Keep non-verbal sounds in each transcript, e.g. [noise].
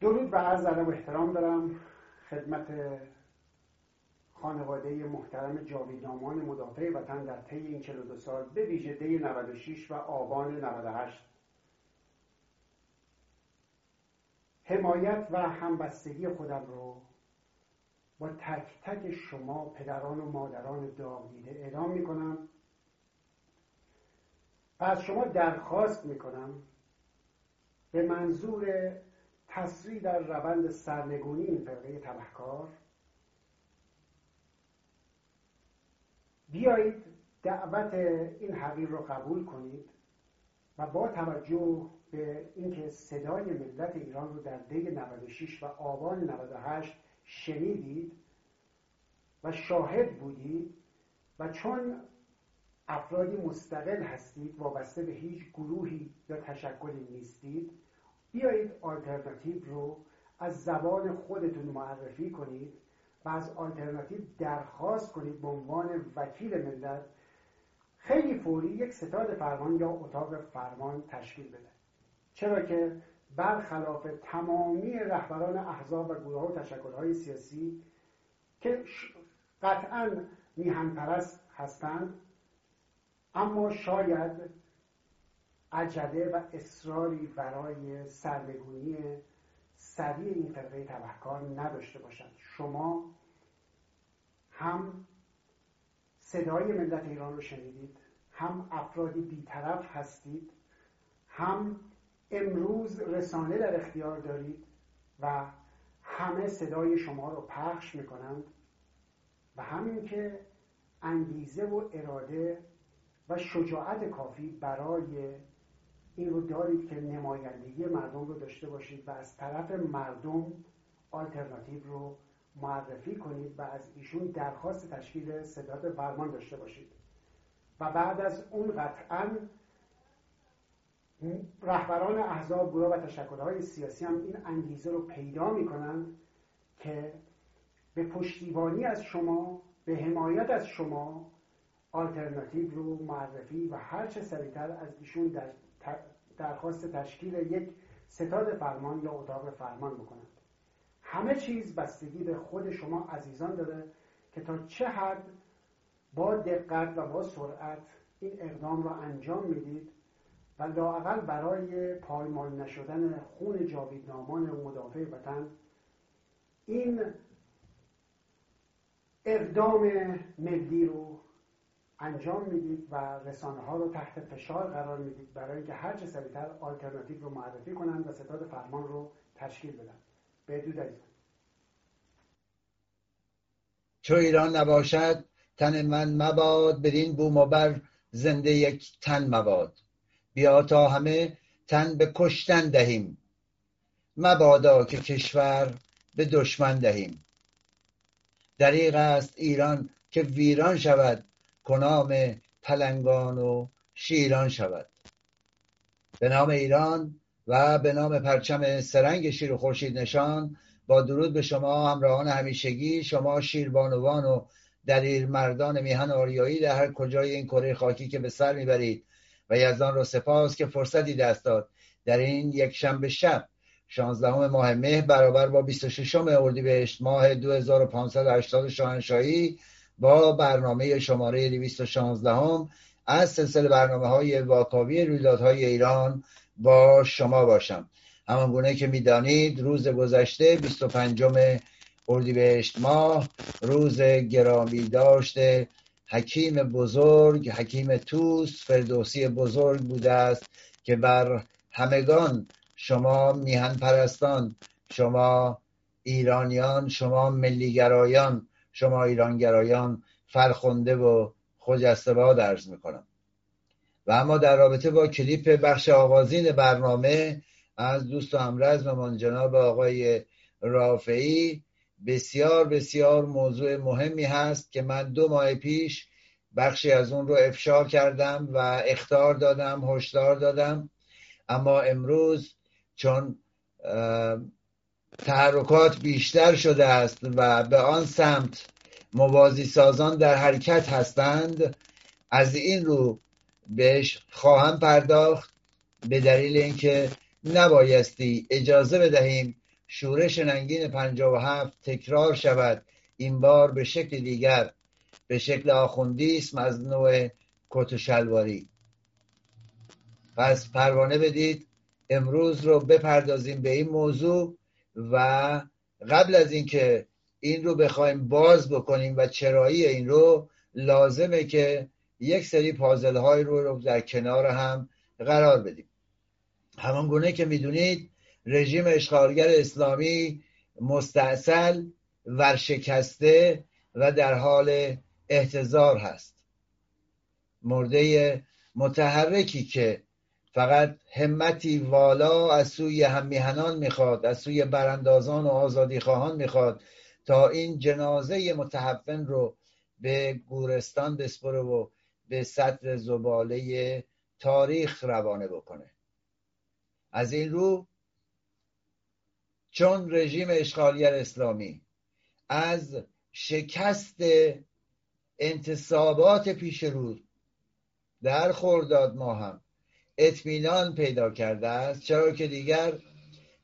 درود و عرض ادب و احترام دارم خدمت خانواده محترم جاویدنامان مدافع وطن در طی این 42 سال به ویژه دی 96 و آبان 98 حمایت و همبستگی خودم رو با تک تک شما پدران و مادران داغ دیده اعلام می کنم و از شما درخواست می کنم به منظور تسریع در روند سرنگونی این فرقه تبهکار بیایید دعوت این حقیر رو قبول کنید و با توجه به اینکه صدای ملت ایران رو در دی 96 و آبان 98 شنیدید و شاهد بودید و چون افرادی مستقل هستید وابسته به هیچ گروهی یا تشکلی نیستید بیایید آلترناتیو رو از زبان خودتون معرفی کنید و از آلترناتیو درخواست کنید به عنوان وکیل ملت خیلی فوری یک ستاد فرمان یا اتاق فرمان تشکیل بده. چرا که برخلاف تمامی رهبران احزاب و گروه و تشکلهای سیاسی که قطعا میهن پرست هستند اما شاید عجله و اصراری برای سرنگونی سریع این فرقه تبهکار نداشته باشند. شما هم صدای ملت ایران رو شنیدید هم افرادی بیطرف هستید هم امروز رسانه در اختیار دارید و همه صدای شما رو پخش می‌کنند و همین که انگیزه و اراده و شجاعت کافی برای این رو دارید که نمایندگی مردم رو داشته باشید و از طرف مردم آلترناتیو رو معرفی کنید و از ایشون درخواست تشکیل صدات فرمان داشته باشید. و بعد از اون قطعا رهبران احزاب گروه و تشکلهای سیاسی هم این انگیزه رو پیدا می‌کنند که به پشتیبانی از شما به حمایت از شما آلترناتیو رو معرفی و هر چه سریعتر از ایشون در درخواست تشکیل یک ستاد فرمان یا اتاق فرمان بکنند. همه چیز بستگی به خود شما عزیزان داره که تا چه حد با دقت و با سرعت این اقدام را انجام می‌دید و لاقل برای پایمال نشدن خون جاویدنامان و مدافع وطن این اقدام ملی رو انجام می‌دید و رسانه ها رو تحت فشار قرار می‌دید برای اینکه هر چه سریعتر آلترناتیو رو معرفی کنند و ستاد فرمان رو تشکیل بدن. بدود عزیزان. چو ایران نباشد تن من مباد بدین بوم و بر زنده یک تن مباد. بیا تا همه تن به کشتن دهیم. مبادا که کشور به دشمن دهیم. دریغ است ایران که ویران شود کنام پلنگان و شیران شود. به نام ایران و به نام پرچم سرنگ شیر و خورشید نشان با درود به شما همراهان همیشگی شما شیربانوان و دلیر مردان میهن آریایی در هر کجای این کره خاکی که به سر می‌برید. و یزدان را سپاس که فرصتی دست داد. در این یک شنبه شب 16 ماه مه برابر با 26 اردیبهشت ماه 2580 شاهنشاهی با برنامه شماره 216 هم از سلسله برنامه های واکاوی رویدادهای ایران با شما باشم. همان گونه که می‌دانید روز گذشته 25 اردیبهشت ماه روز گرامی داشته حکیم بزرگ حکیم توس فردوسی بزرگ بوده است که بر همگان شما میهن پرستان شما ایرانیان شما ملیگرایان شما ایرانگرایان فرخنده و خجسته با درز می‌کنم. و اما در رابطه با کلیپ بخش آغازین برنامه از دوست و همرزممان جناب آقای رافعی بسیار بسیار موضوع مهمی هست که من دو ماه پیش بخشی از اون رو افشا کردم و اختار دادم هشدار دادم. اما امروز چون تحرکات بیشتر شده است و به آن سمت موازی سازان در حرکت هستند. از این رو بهش خواهم پرداخت به دلیل اینکه نبایستی اجازه بدهیم شورش ننگین پنجاب و هفت تکرار شود. این بار به شکل دیگر به شکل آخوندیسم از نوع کت و شلواری. پس پروانه بدید امروز رو بپردازیم به این موضوع. و قبل از اینکه این رو بخوایم باز بکنیم و چرایی این رو لازمه که یک سری پازل های رو, رو در کنار هم قرار بدیم. همان گونه که می‌دونید رژیم اشغالگر اسلامی مستاصل ورشکسته و در حال احتضار هست. مرده متحرکی که فقط همتی والا از سوی همیهنان می‌خواد از سوی براندازان و آزادی خواهان می‌خواد تا این جنازه متحفن رو به گورستان بسپره و به سطر زباله تاریخ روانه بکنه. از این رو چون رژیم اشغالگر اسلامی از شکست انتصابات پیش رو در خورداد ما هم اطمینان پیدا کرده است. چرا که دیگر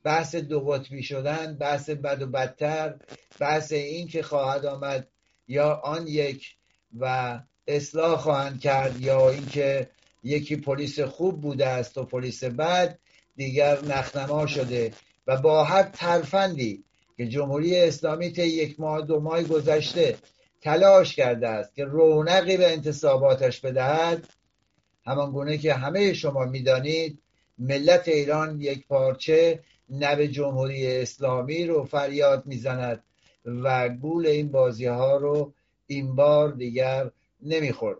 بحث دو قطبی شدن بحث بد و بدتر بحث این که خواهد آمد یا آن یک و اصلاح خواهند کرد یا اینکه یکی پلیس خوب بوده است و پلیس بد دیگر نخنما شده و با هر ترفندی که جمهوری اسلامی طی یک ماه دو ماه گذشته تلاش کرده است که رونقی به انتصاباتش بدهد. همان گونه که همه شما می‌دانید ملت ایران یک پارچه نب جمهوری اسلامی رو فریاد می‌زند و گول این بازی ها رو این بار دیگر نمی‌خورد.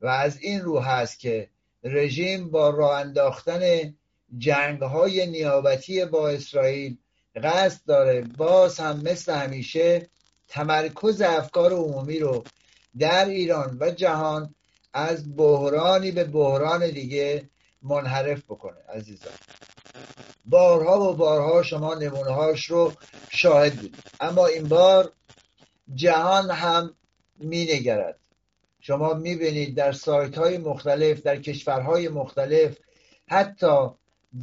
و از این رو هست که رژیم با راه انداختن جنگ های نیابتی با اسرائیل قصد داره باز هم مثل همیشه تمرکز افکار عمومی رو در ایران و جهان از بحرانی به بحران دیگه منحرف بکنه عزیزان. بارها و بارها شما نمونه هاش رو شاهد بودید. اما این بار جهان هم می نگرد شما می بینید در سایت های مختلف در کشورهای مختلف حتی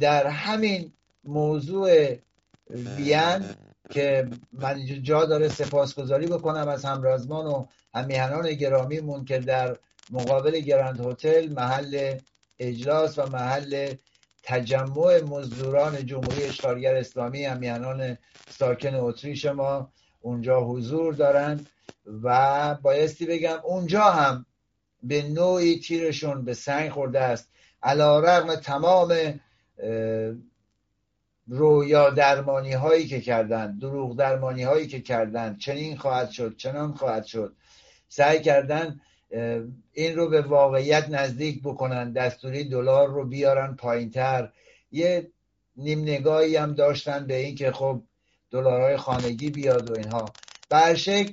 در همین موضوع وین که من جا داره سپاسگزاری بکنم از همرازمان و همیهنان گرامیمون که در مقابل گرند هتل محل اجلاس و محل تجمع مزدوران جمهوری اشغالگر اسلامی همیهنان ساکن اتریش ما اونجا حضور دارند و بایستی بگم اونجا هم به نوعی تیرشون به سنگ خورده است. علا رغم تمام رویا درمانی هایی که کردن دروغ درمانی هایی که کردن چنین خواهد شد چنان خواهد شد. سعی کردن این رو به واقعیت نزدیک بکنن دستوری دلار رو بیارن پایینتر. یه نیم نگاهی هم داشتن به این که خب دلارهای خانگی بیاد و اینها. برشک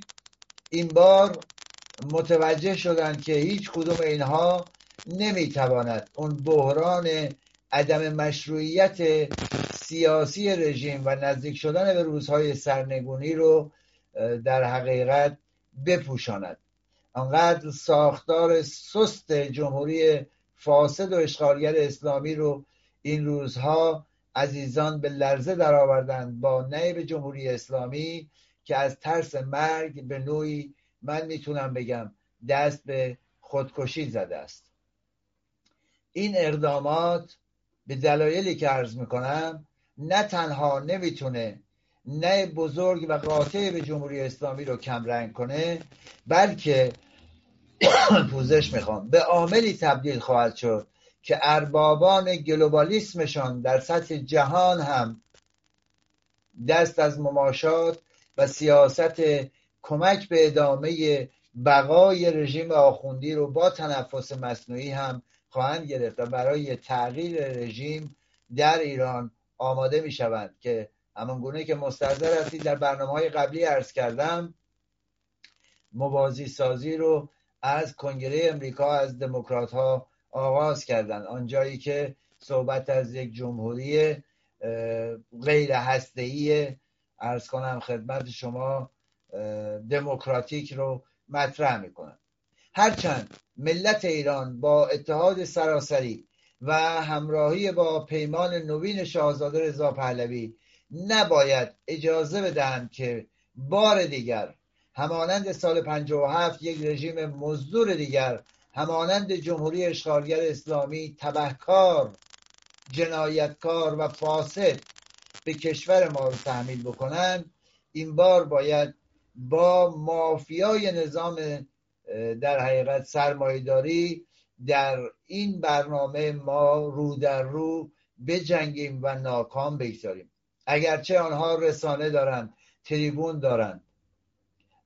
این بار متوجه شدن که هیچ کدوم اینها نمی‌تواند اون بحران عدم مشروعیت سیاسی رژیم و نزدیک شدن به روزهای سرنگونی رو در حقیقت بپوشاند. انقدر ساختار سست جمهوری فاسد و اشغالگر اسلامی رو این روزها عزیزان به لرزه درآوردند با نیب جمهوری اسلامی که از ترس مرگ به نوعی من می‌تونم بگم دست به خودکشی زده است. این اقدامات به دلایلی که عرض می‌کنم نه تنها نمی‌تونه نه بزرگ و قاطع به جمهوری اسلامی رو کمرنگ کنه بلکه [coughs] پوزش می‌خوام. به عاملی تبدیل خواهد شد که اربابان گلوبالیسمشان در سطح جهان هم دست از مماشات و سیاست کمک به ادامه بقای رژیم آخوندی رو با تنفس مصنوعی هم خواهند گرفت و برای تغییر رژیم در ایران آماده می شوند که همان گونه که مستحضر هستید در برنامه های قبلی عرض کردم موازی سازی رو از کنگره امریکا از دموکرات ها آغاز کردند آنجایی که صحبت از یک جمهوری غیر هسته‌ای ارز کنم خدمت شما دموکراتیک رو مطرح می‌کنن هرچند ملت ایران با اتحاد سراسری و همراهی با پیمان نوین شاهزاده رضا پهلوی نباید اجازه بدهند که بار دیگر همانند سال 57 یک رژیم مزدور دیگر همانند جمهوری اشغالگر اسلامی تبهکار جنایتکار و فاسد به کشور ما رو تحمیل بکنن این بار باید با مافیای نظام در حقیقت سرمایداری در این برنامه ما رو در رو بجنگیم و ناکام بگذاریم. اگرچه آنها رسانه دارند تریبون دارند.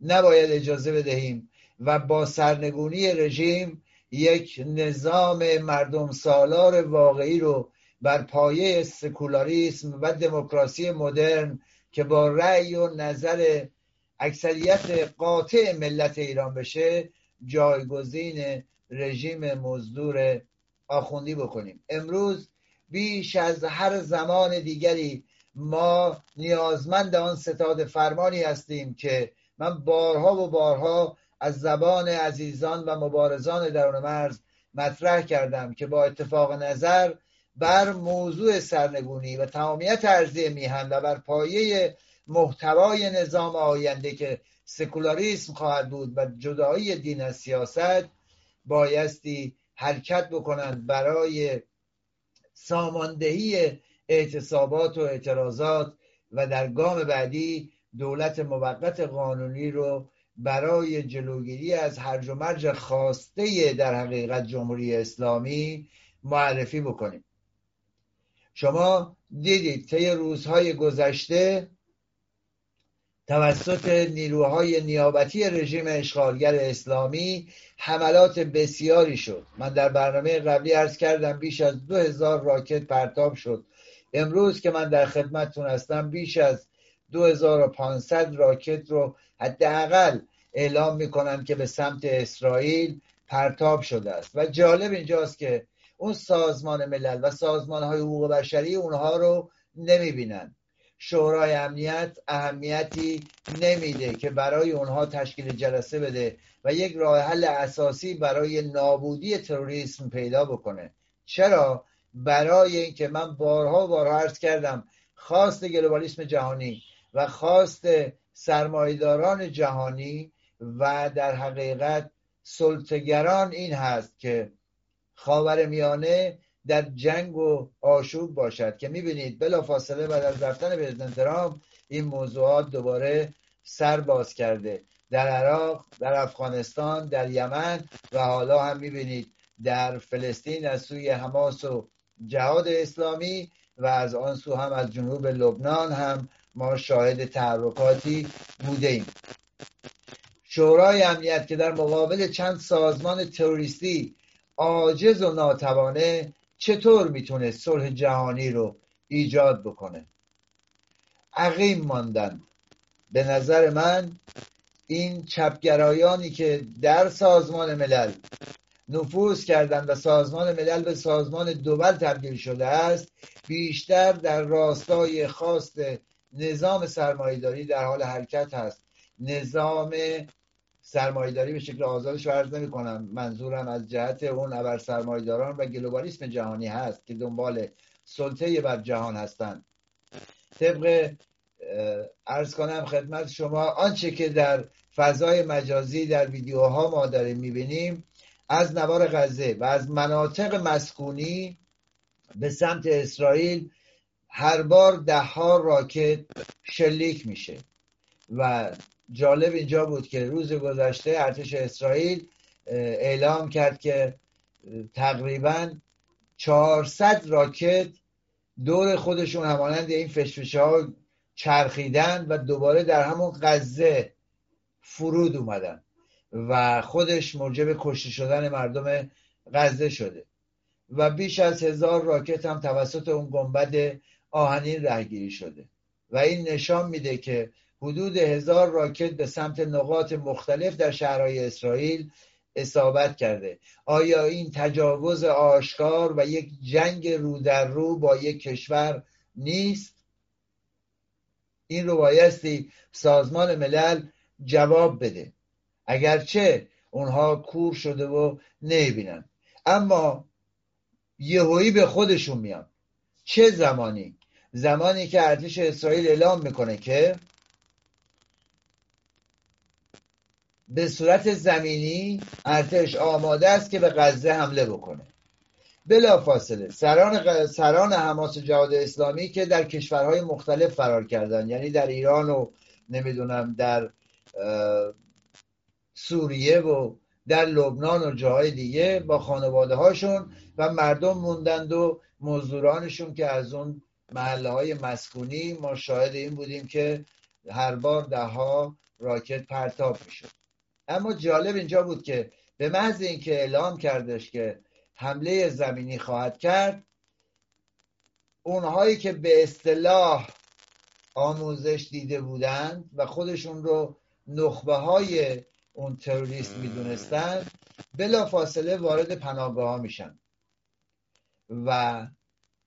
نباید اجازه بدهیم و با سرنگونی رژیم یک نظام مردم سالار واقعی رو بر پایه سکولاریسم و دموکراسی مدرن که با رأی و نظر اکثریت قاطع ملت ایران بشه جایگزین رژیم مزدور آخوندی بکنیم. امروز بیش از هر زمان دیگری ما نیازمند آن ستاد فرمانی هستیم که من بارها و بارها از زبان عزیزان و مبارزان درون مرز مطرح کردم که با اتفاق نظر بر موضوع سرنگونی و تمامیت ارزی میهن و بر پایه محتوای نظام آینده که سکولاریسم خواهد بود و جدایی دین از سیاست بایستی حرکت بکنند برای ساماندهی اعتصابات و اعتراضات و در گام بعدی دولت موقت قانونی رو برای جلوگیری از هرج و مرج خواسته در حقیقت جمهوری اسلامی معرفی بکنیم. شما دیدید طی روزهای گذشته توسط نیروهای نیابتی رژیم اشغالگر اسلامی حملات بسیاری شد. من در برنامه قبلی ارز کردم بیش از دو هزار راکت پرتاب شد امروز که من در خدمتتون هستم بیش از 2500 راکت رو حداقل اعلام می‌کنن که به سمت اسرائیل پرتاب شده است. و جالب اینجاست که اون سازمان ملل و سازمان های حقوق بشری اونها رو نمی‌بینن. شورای امنیت اهمیتی نمیده که برای اونها تشکیل جلسه بده و یک راه حل اساسی برای نابودی تروریسم پیدا بکنه. چرا؟ برای اینکه من بارها و بارها عرض کردم خواست گلوبالیسم جهانی و خواست سرمایداران جهانی و در حقیقت سلطگران این هست که خاور میانه در جنگ و آشوب باشد که می‌بینید بلا فاصله بعد از رفتن پرزیدنت ترامپ این موضوعات دوباره سر باز کرده. در عراق در افغانستان در یمن و حالا هم می‌بینید در فلسطین از سوی حماس و جهاد اسلامی و از آن سو هم از جنوب لبنان هم ما شاهد تحرکاتی بوده ایم شورای امنیت که در مقابل چند سازمان تروریستی عاجز و ناتوانه چطور می‌تونه صلح جهانی رو ایجاد بکنه؟ عقیم ماندن. به نظر من این چپگرایانی که در سازمان ملل نفوذ کردند و سازمان ملل به سازمان دوبل تبدیل شده است بیشتر در راستای خواست نظام سرمایهداری در حال حرکت هست. نظام سرمایداری به شکل آزادش عرض نمی کنم منظورم از جهت اون ابر سرمایداران و گلوبالیسم جهانی هست که دنبال سلطه بر جهان هستند. طبق ارز کنم خدمت شما آنچه که در فضای مجازی در ویدیوها ما داریم می‌بینیم از نوار غزه و از مناطق مسکونی به سمت اسرائیل هر بار ده ها راکت شلیک میشه. و جالب اینجا بود که روز گذشته ارتش اسرائیل اعلام کرد که تقریبا 400 راکت دور خودشون همانند این فشفشه ها چرخیدن و دوباره در همون غزه فرود اومدن. و خودش موجب کشته شدن مردم غزه شده. و بیش از هزار راکت هم توسط اون گنبد آهنین رهگیری شده. و این نشان میده که حدود هزار راکت به سمت نقاط مختلف در شهرهای اسرائیل اصابت کرده. آیا این تجاوز آشکار و یک جنگ رو در رو با یک کشور نیست؟ این رو بایستی سازمان ملل جواب بده. اگرچه اونها کور شده و نمی‌بینن. اما یهویی به خودشون میان. چه زمانی؟ زمانی که ارتش اسرائیل اعلام می‌کنه که به صورت زمینی ارتش آماده است که به غزه حمله بکنه. بلا فاصله سران, سران حماس جهاد اسلامی که در کشورهای مختلف فرار کردن یعنی در ایران و نمی‌دونم در سوریه و در لبنان و جاهای دیگه با خانواده هاشون و مردم موندند و مزدورانشون که از اون محله های مسکونی ما شاهد این بودیم که هر بار ده ها راکت پرتاب می‌شد. اما جالب اینجا بود که به محض اینکه اعلام کردش که حمله زمینی خواهد کرد اونهایی که به اصطلاح آموزش دیده بودند و خودشون رو نخبه های اون تروریست می‌دونستند بلا فاصله وارد پناهگاه ها میشن. و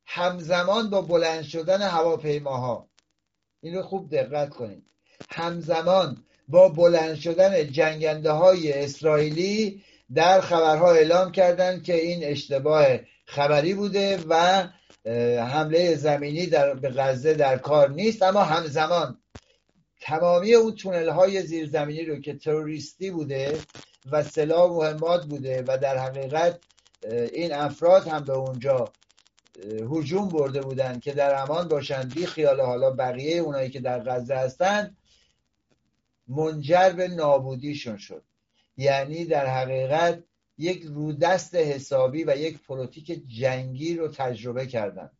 همزمان با بلند شدن هواپیماها این رو خوب دقت کنید. همزمان با بلند شدن جنگنده های اسرائیلی در خبرها اعلام کردند که این اشتباه خبری بوده و حمله زمینی در به غزه در کار نیست اما همزمان تمامی اون تونل های زیرزمینی رو که تروریستی بوده و سلاح مهمات بوده و در حقیقت این افراد هم به اونجا هجوم برده بودن که در امان باشند بی خیال حالا بقیه اونایی که در غزه هستن منجر به نابودیشون شد. یعنی در حقیقت یک رودست حسابی و یک پلیتیک جنگی رو تجربه کردن.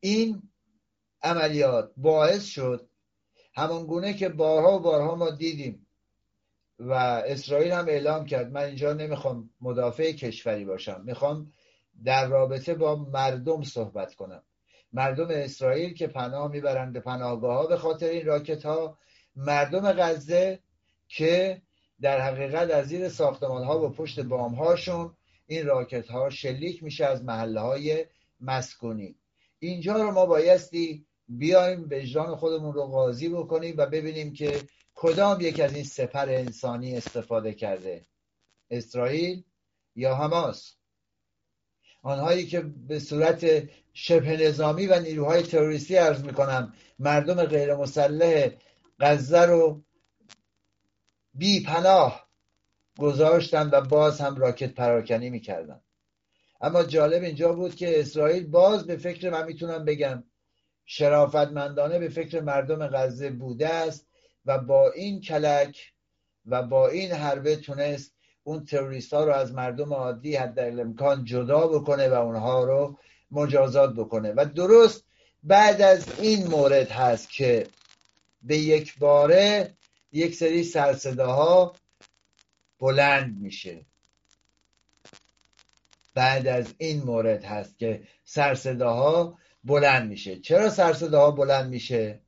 این عملیات باعث شد همانگونه که بارها و بارها ما دیدیم. و اسرائیل هم اعلام کرد من اینجا نمی‌خوام مدافع کشوری باشم می‌خوام در رابطه با مردم صحبت کنم. مردم اسرائیل که پناه می‌برند به پناهگاه ها به خاطر این راکت ها مردم غزه که در حقیقت از زیر ساختمان ها و پشت بام هاشون این راکت ها شلیک میشه از محله های مسکونی. اینجا رو ما بایستی بیایم به جان خودمون رو قاضی بکنیم و ببینیم که کدام یک از این سپر انسانی استفاده کرده. اسرائیل یا حماس. آنهایی که به صورت شبه نظامی و نیروهای تروریستی عرض می‌کنم مردم غیر مسلح غزه رو بی پناه گذاشتن و باز هم راکت پراکنی می‌کردن. اما جالب اینجا بود که اسرائیل باز به فکر من می‌تونم بگم شرافتمندانه به فکر مردم غزه بوده است و با این کلک و با این حربه تونست اون تروریست ها رو از مردم عادی حد امکان جدا بکنه و اونها رو مجازات بکنه. و درست بعد از این مورد هست که به یک باره یک سری سرصداها بلند میشه. بعد از این مورد هست که سرصداها بلند میشه. چرا سرصداها بلند میشه؟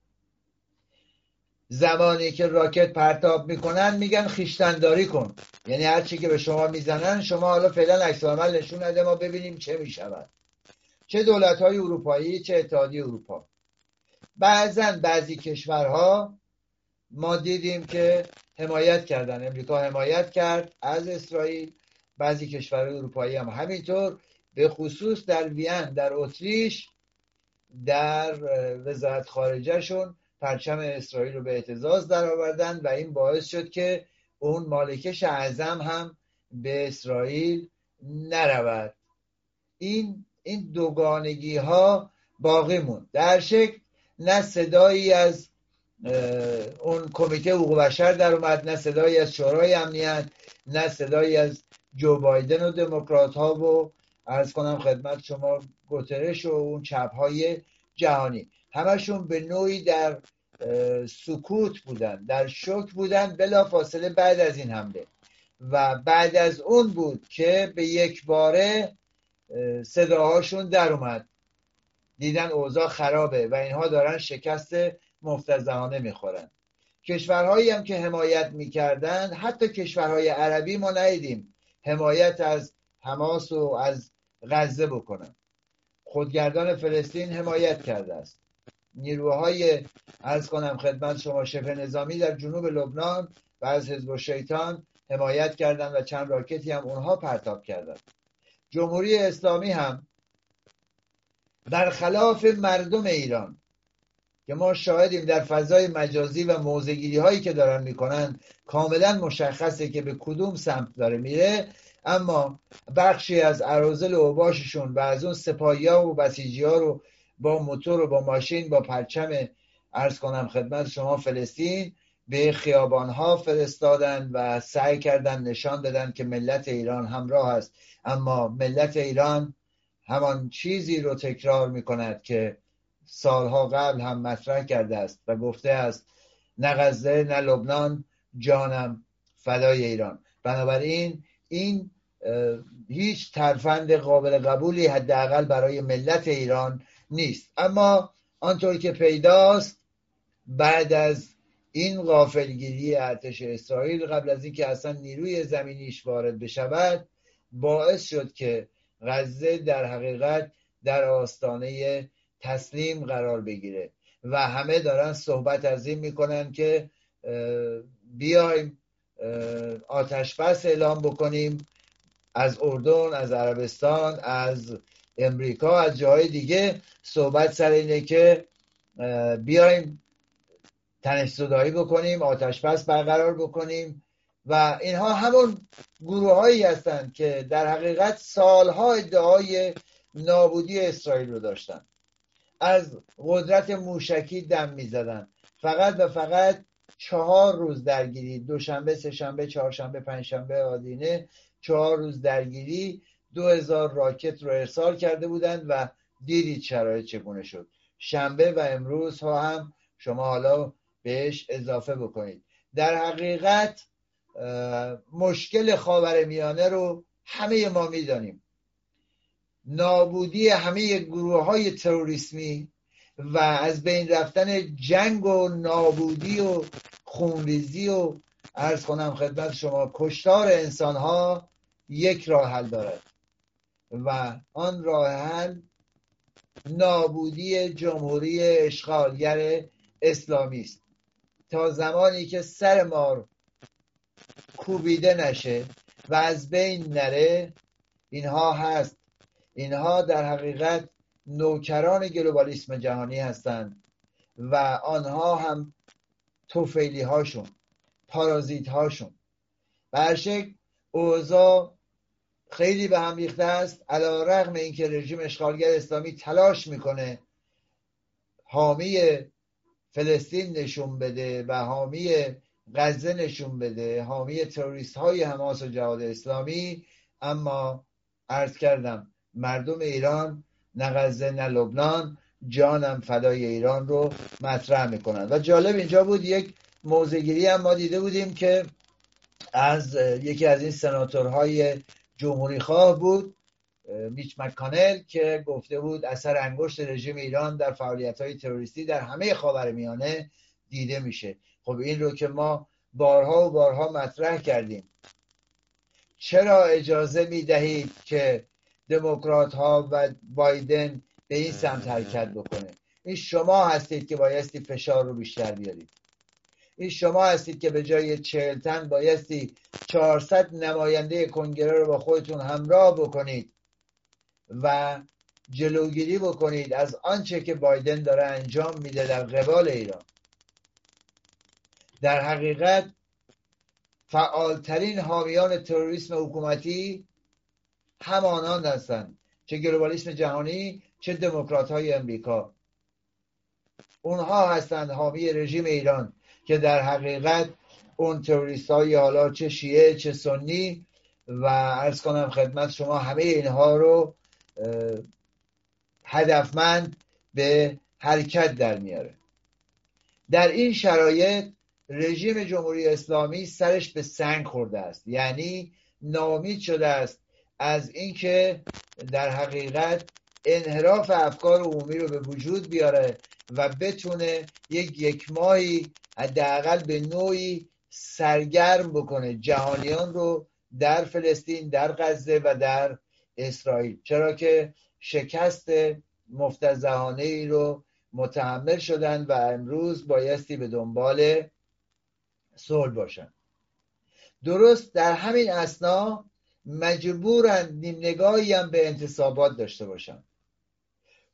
زمانی که راکت پرتاب می‌کنن میگن خیشتنداری کن. یعنی هر چی که به شما می‌زنن شما حالا فعلا عکس عمل نشون نده ما ببینیم چه می‌شود. چه دولت های اروپایی چه اتحادیه اروپا. بعضا بعضی کشورها ما دیدیم که حمایت کردن. امریکا حمایت کرد از اسرائیل. بعضی کشورهای اروپایی هم همینطور به خصوص در وین در اتریش در وزارت خارجهشون پرچم اسرائیل رو به اعتزاز درآوردن و این باعث شد که اون مالکش اعظم هم به اسرائیل نرود. این این دوگانگی ها باقی موند. در شکل نه صدایی از اون کمیته حقوق بشر در اومد نه صدایی از شورای امنیت نه صدایی از جو بایدن و دموکرات ها و ارز کنم خدمت شما گترش و اون چپ های جهانی. همشون به نوعی در سکوت بودن در شک بودن بلا فاصله بعد از این حمله. و بعد از اون بود که به یک باره صداهاشون در اومد. دیدن اوضاع خرابه و اینها دارن شکست مفتزهانه می‌خورن. کشورهایی هم که حمایت می‌کردن حتی کشورهای عربی ما ندیدیم حمایت از حماس و از غزه بکنن خودگردان فلسطین حمایت کرده است. نیروهای از کنم خدمت شما شبه نظامی در جنوب لبنان و از حزب شیطان حمایت کردند و چند راکتی هم اونها پرتاب کردند. جمهوری اسلامی هم برخلاف مردم ایران که ما شاهدیم در فضای مجازی و موزگیری هایی که دارن می‌کنن کاملا مشخصه که به کدوم سمت داره میره. اما بخشی از عرازل و باششون و از اون سپاهی و بسیجی ها رو با موتور و با ماشین با پرچم ارز کنم خدمت شما فلسطین به خیابان ها فرستادن و سعی کردن نشان بدن که ملت ایران همراه است. اما ملت ایران همان چیزی رو تکرار می کند که سالها قبل هم مطرح کرده است و گفته است نه غزه نه لبنان جانم فدای ایران. بنابراین این هیچ ترفند قابل قبولی حداقل برای ملت ایران نیست. اما آنطور که پیداست بعد از این غافلگیری ارتش اسرائیل قبل از اینکه اصلا نیروی زمینیش وارد بشود باعث شد که غزه در حقیقت در آستانه تسلیم قرار بگیره. و همه دارن صحبت از این می‌کنن که بیایم آتش بس اعلام بکنیم از اردن از عربستان از امریکا از جاهای دیگه صحبت سر اینه که بیایم تنش صدایی بکنیم آتش بس برقرار بکنیم و اینها همون گروه هایی هستند که در حقیقت سالها ادعای نابودی اسرائیل رو داشتن. از قدرت موشکی دم می‌زدن. فقط و فقط چهار روز درگیری دوشنبه سهشنبه چهارشنبه پنجشنبه آدینه چهار روز درگیری دو هزار راکت رو ارسال کرده بودند و دیدید شرایط چگونه شد. شنبه و امروز ها هم شما حالا بهش اضافه بکنید. در حقیقت مشکل خاور میانه رو همه ما می‌دانیم. نابودی همه گروه های تروریسمی و از بین رفتن جنگ و نابودی و خونریزی و ارز کنم خدمت شما کشتار انسان ها یک راه حل دارد و آن راه حل نابودی جمهوری اشغالگر اسلامی است. تا زمانی که سر مار کوبیده نشه و از بین نره اینها هست. اینها در حقیقت نوکران گلوبالیسم جهانی هستند و آنها هم توفیلی هاشون پارازیت هاشون به شکل اوضاع خیلی به هم ریخته است. علا رغم اینکه رژیم اشغالگر اسلامی تلاش می‌کنه حامی فلسطین نشون بده و حامی غزه نشون بده حامی تروریست های حماس و جهاد اسلامی. اما عرض کردم مردم ایران نه غزه نه لبنان. جانم فدای ایران رو مطرح می‌کنن. و جالب اینجا بود یک موزگیری هم ما دیده بودیم که از یکی از این سناتورهای جمهوری خواه بود میچ مکانل که گفته بود اثر انگشت رژیم ایران در فعالیت های تروریستی در همه خاور میانه دیده میشه. خب این رو که ما بارها و بارها مطرح کردیم. چرا اجازه می‌دهید که دموکرات ها و بایدن به این سمت حرکت بکنه. این شما هستید که بایستی فشار رو بیشتر بیارید. این شما هستید که به جای چهل تن بایستی چهارصد نماینده کنگره رو با خودتون همراه بکنید و جلوگیری بکنید از آنچه که بایدن داره انجام میده در قبال ایران. در حقیقت فعالترین حامیان تروریسم حکومتی همانان هستند چه گلوبالیسم جهانی چه دموکرات های امریکا اونها هستند حامی رژیم ایران که در حقیقت اون تروریست های حالا چه شیعه چه سنی و ارز کنم خدمت شما همه اینها رو هدفمند به حرکت در میاره. در این شرایط رژیم جمهوری اسلامی سرش به سنگ خورده است. یعنی نامید شده است از اینکه در حقیقت انحراف افکار عمومی رو به وجود بیاره و بتونه یک یک ماهی حداقل به نوعی سرگرم بکنه جهانیان رو در فلسطین در غزه و در اسرائیل. چرا که شکست مفتزهانه ای رو متحمل شدن و امروز بایستی به دنبال صلح باشن. درست در همین اسنا مجبورن نیم نگاهی هم به انتصابات داشته باشن.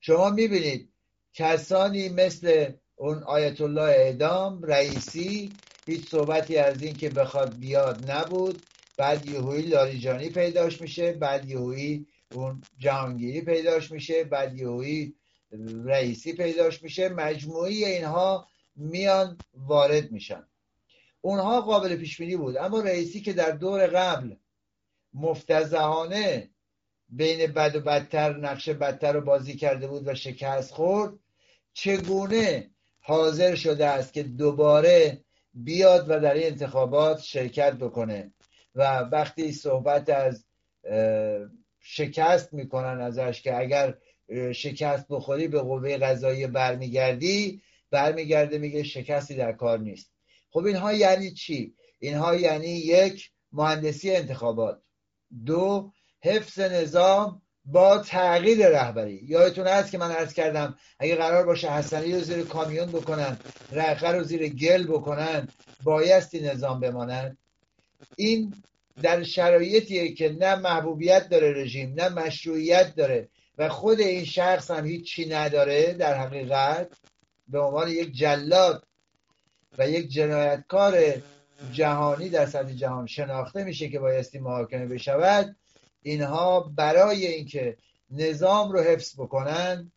شما می‌بینید کسانی مثل اون آیت الله اعدام رئیسی هیچ صحبتی از این که بخواد بیاد نبود. بعد یهویی لاریجانی پیداش میشه بعد یهویی اون جهانگیری پیداش میشه بعد یهویی رئیسی پیداش میشه. مجموعی اینها میان وارد میشن. اونها قابل پیش بینی بود. اما رئیسی که در دور قبل مفتزهانه بین بد و بدتر نقشه بدتر رو بازی کرده بود و شکست خورد. چگونه حاضر شده است که دوباره بیاد و در این انتخابات شرکت بکنه؟ و وقتی صحبت از شکست می‌کنن ازش که اگر شکست بخوری به قوه قضایی برمیگردی برمیگرده میگه شکستی در کار نیست. خب اینها یعنی چی؟ اینها یعنی یک مهندسی انتخابات. دو حفظ نظام با تغییر رهبری. یادتون هست که من عرض کردم اگه قرار باشه حسنی رو زیر کامیون بکنن رقه رو زیر گل بکنن بایستی نظام بمانند این در شرایطیه که نه محبوبیت داره رژیم نه مشروعیت داره و خود این شخص هم هیچی نداره در حقیقت. به عنوان یک جلاد و یک جنایتکار جهانی در سطح جهان شناخته میشه که بایستی محاکمه بشود اینها برای اینکه نظام رو حفظ بکنن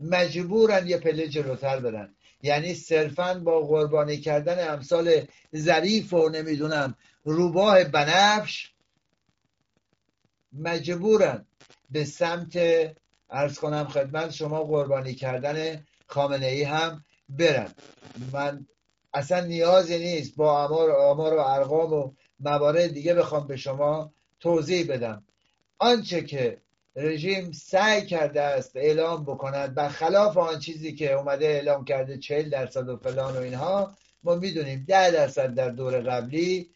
مجبورن یه پله جلوتر برن. یعنی صرفا با قربانی کردن امثال ظریف و نمی‌دونم روباه بنفش مجبورن به سمت ارز کنم خدمت شما قربانی کردن خامنه ای هم برن. من اصلا نیازی نیست با آمار, آمار و ارقام و موارد دیگه بخوام به شما توضیح بدم. آنچه که رژیم سعی کرده است اعلام بکند برخلاف آن چیزی که اومده اعلام کرده چهل درصد و فلان و اینها ما می‌دونیم ده درصد در دور قبلی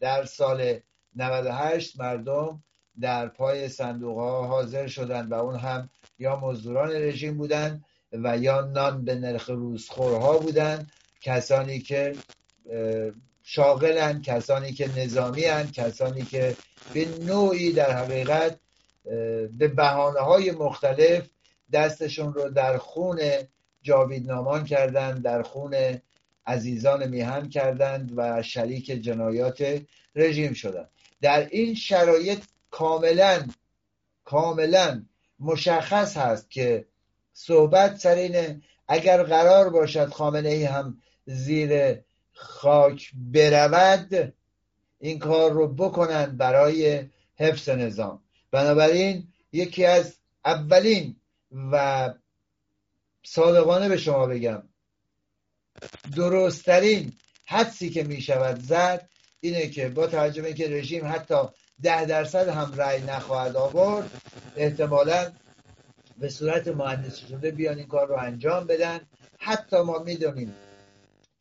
در سال 98 مردم در پای صندوق ها حاضر شدند و اون هم یا مزدوران رژیم بودند و یا نان به نرخ روزخورها بودند کسانی که شاغلن کسانی که نظامی هن، کسانی که به نوعی در حقیقت به بحانه های مختلف دستشون رو در خون جاویدنامان کردند در خون عزیزان میهن کردند و شریک جنایات رژیم شدند. در این شرایط کاملا کاملا مشخص هست که صحبت سر اگر قرار باشد خامنه ای هم زیر خاک برود این کار رو بکنن برای حفظ نظام. بنابراین یکی از اولین و صادقانه به شما بگم درستترین حدسی که می شود زد اینه که با توجه که رژیم حتی ده درصد هم رأی نخواهد آورد احتمالا به صورت مهندسی شده بیان این کار رو انجام بدن. حتی ما می‌دونیم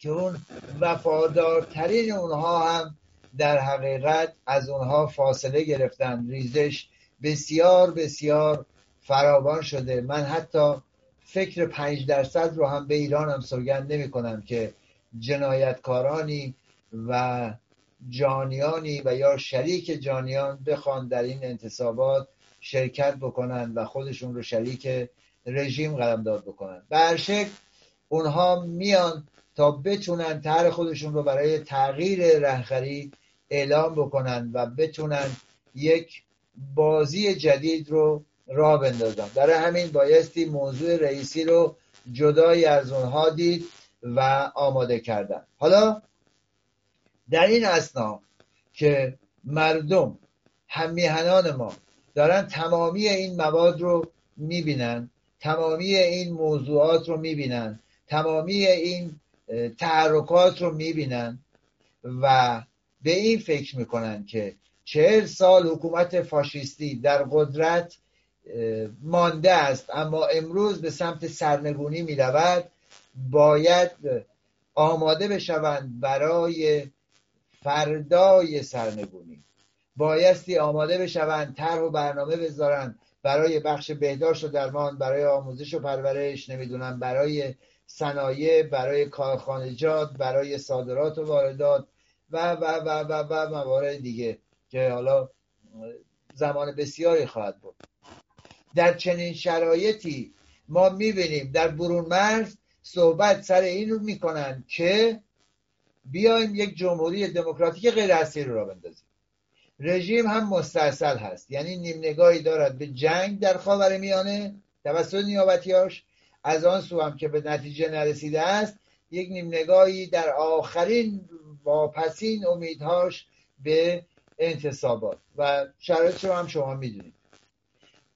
که اون وفادارترین اونها هم در حقیقت از اونها فاصله گرفتن. ریزش بسیار بسیار فراوان شده. من حتی فکر پنج درصد رو هم به ایران هم سوگند نمی کنم که جنایتکارانی و جانیانی و یا شریک جانیان بخوان در این انتصابات شرکت بکنن و خودشون رو شریک رژیم داد بکنن. به اونها میان تا بتونن طرح خودشون رو برای تغییر رهبری اعلام بکنن و بتونن یک بازی جدید رو را بندازن. برای همین بایستی موضوع رئیسی رو جدایی از اونها دید و آماده کردن. حالا در این اسنا که مردم همیهنان ما دارن تمامی این مواد رو می‌بینن تمامی این موضوعات رو می‌بینن تمامی این تحرکات رو می‌بینن و به این فکر می‌کنن که چهل سال حکومت فاشیستی در قدرت مانده است اما امروز به سمت سرنگونی می‌رود. باید آماده بشوند برای فردای سرنگونی. بایستی آماده بشوند طرح و برنامه بذارن برای بخش بهداشت و درمان برای آموزش و پرورش نمی‌دونم برای صنایع برای کارخانجات برای صادرات و واردات و و و و و موارد دیگه که حالا زمان بسیاری خواهد بود. در چنین شرایطی ما می‌بینیم در برون مرز صحبت سر این رو می‌کنن که بیایم یک جمهوری دموکراتیک غیر اصلی رو بندازیم. رژیم هم مستاصل هست. یعنی نیم نگاهی دارد به جنگ در خاور میانه توسط نیابتیاش از آن سو هم که به نتیجه نرسیده است یک نیم نگاهی در آخرین واپسین امیدهاش به انتصابات. و شرایط رو هم شما می‌دونید.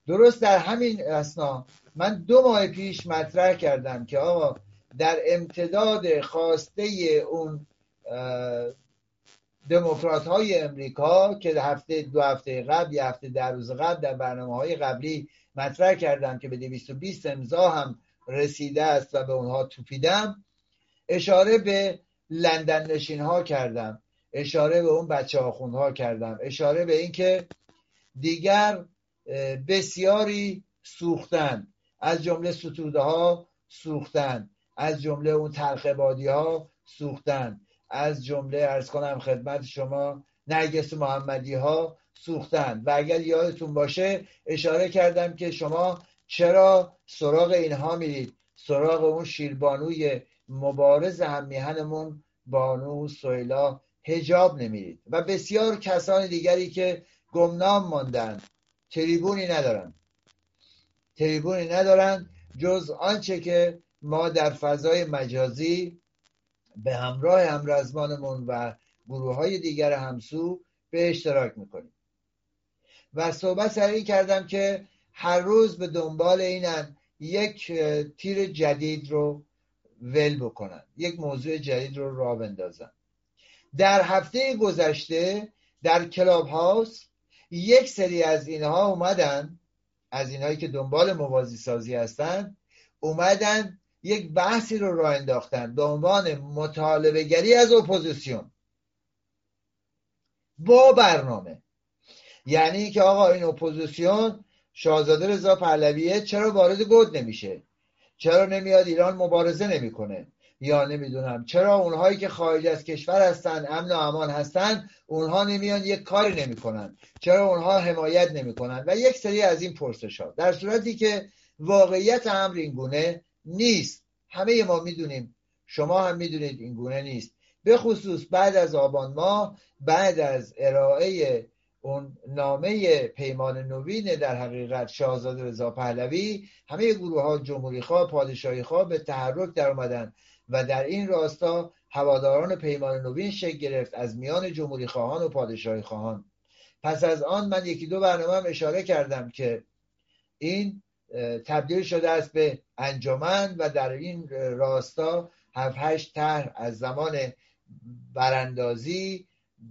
درست در همین اسنا من دو ماه پیش مطرح کردم که آقا در امتداد خواسته اون دموکرات های امریکا که هفته دو هفته قبل یه هفته در روز قبل در برنامه های قبلی مطرح کردم که به 220 امضا هم رسیده است و به اونها توپیدم. اشاره به لندن نشین ها کردم. اشاره به اون بچه ها کردم. اشاره به اینکه دیگر بسیاری سوختن. از جمله ستوده ها سوختن. از جمله اون تلخبادی ها سوختن. از جمله ارز کنم خدمت شما نرگس محمدی ها سوختن. و اگر یادتون باشه اشاره کردم که شما چرا سراغ اینها میرید؟ سراغ اون شیربانوی مبارز هم میهنمون بانو سویلا هجاب نمیرید. و بسیار کسان دیگری که گمنام ماندن. تریبونی ندارن. تریبونی ندارن جز آنچه که ما در فضای مجازی به همراه همرزمانمون و گروه های دیگر همسو به اشتراک می‌کنیم. و صحبت سر کردم که هر روز به دنبال اینن یک تیر جدید رو ول بکنن. یک موضوع جدید رو را بندازن. در هفته گذشته در کلاب هاوس یک سری از اینها اومدن از اینهایی که دنبال موازی سازی هستن اومدن یک بحثی رو راه انداختن به عنوان مطالبه گری از اپوزیسیون. با برنامه. یعنی که آقا این اپوزیسیون شاهزاده رضا پهلویه چرا وارد گود نمیشه؟ چرا نمیاد ایران مبارزه نمی‌کنه؟ یا نمی‌دونم. چرا اونهایی که خارج از کشور هستن امن و امان هستن اونها نمیان یک کاری نمی‌کنن؟ چرا اونها حمایت نمی‌کنن؟ و یک سری از این پرسش ها در صورتی که واقعیت امر این گونه نیست. همه ما می‌دونیم. شما هم می‌دونید این گونه نیست. به خصوص بعد از آبان ماه بعد از ارائه اون نامه پیمان نوین در حقیقت شاهزاده رضا پهلوی همه گروه ها جمهوری خواه پادشاهی خواه به تحرک در اومدن و در این راستا هواداران پیمان نوین شکل گرفت از میان جمهوری خواهان و پادشاهی خواهان. پس از آن من یکی دو برنامه هم اشاره کردم که این تبدیل شده است به انجمن و در این راستا هفت هشت طرح از زمان براندازی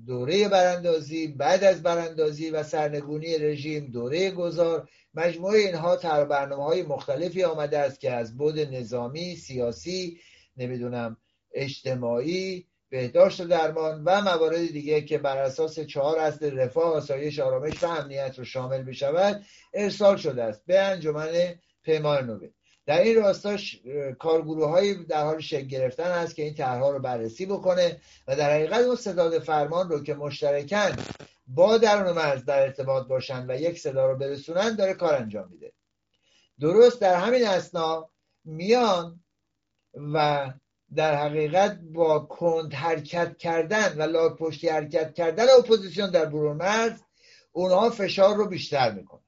دوره براندازی بعد از براندازی و سرنگونی رژیم دوره گذار مجموعه اینها تر برنامه های مختلفی آمده است که از بود نظامی سیاسی نمی‌دونم اجتماعی بهداشت و درمان و موارد دیگه که بر اساس چهار اصل رفاه آسایش آرامش و امنیت رو شامل بشود ارسال شده است. به انجمن پیمان نوین در این راستا کارگروه های در حال شکل گرفتن است که این طرحها رو بررسی بکنه و در حقیقت اون ستاد فرمان رو که مشترکن با درون مرز در ارتباط باشن و یک صدا رو برسونن داره کار انجام میده. درست در همین اثنا میان و در حقیقت با کند حرکت کردن و لاک پشتی حرکت کردن اپوزیسیون در برون مرز اونها فشار رو بیشتر می‌کنن.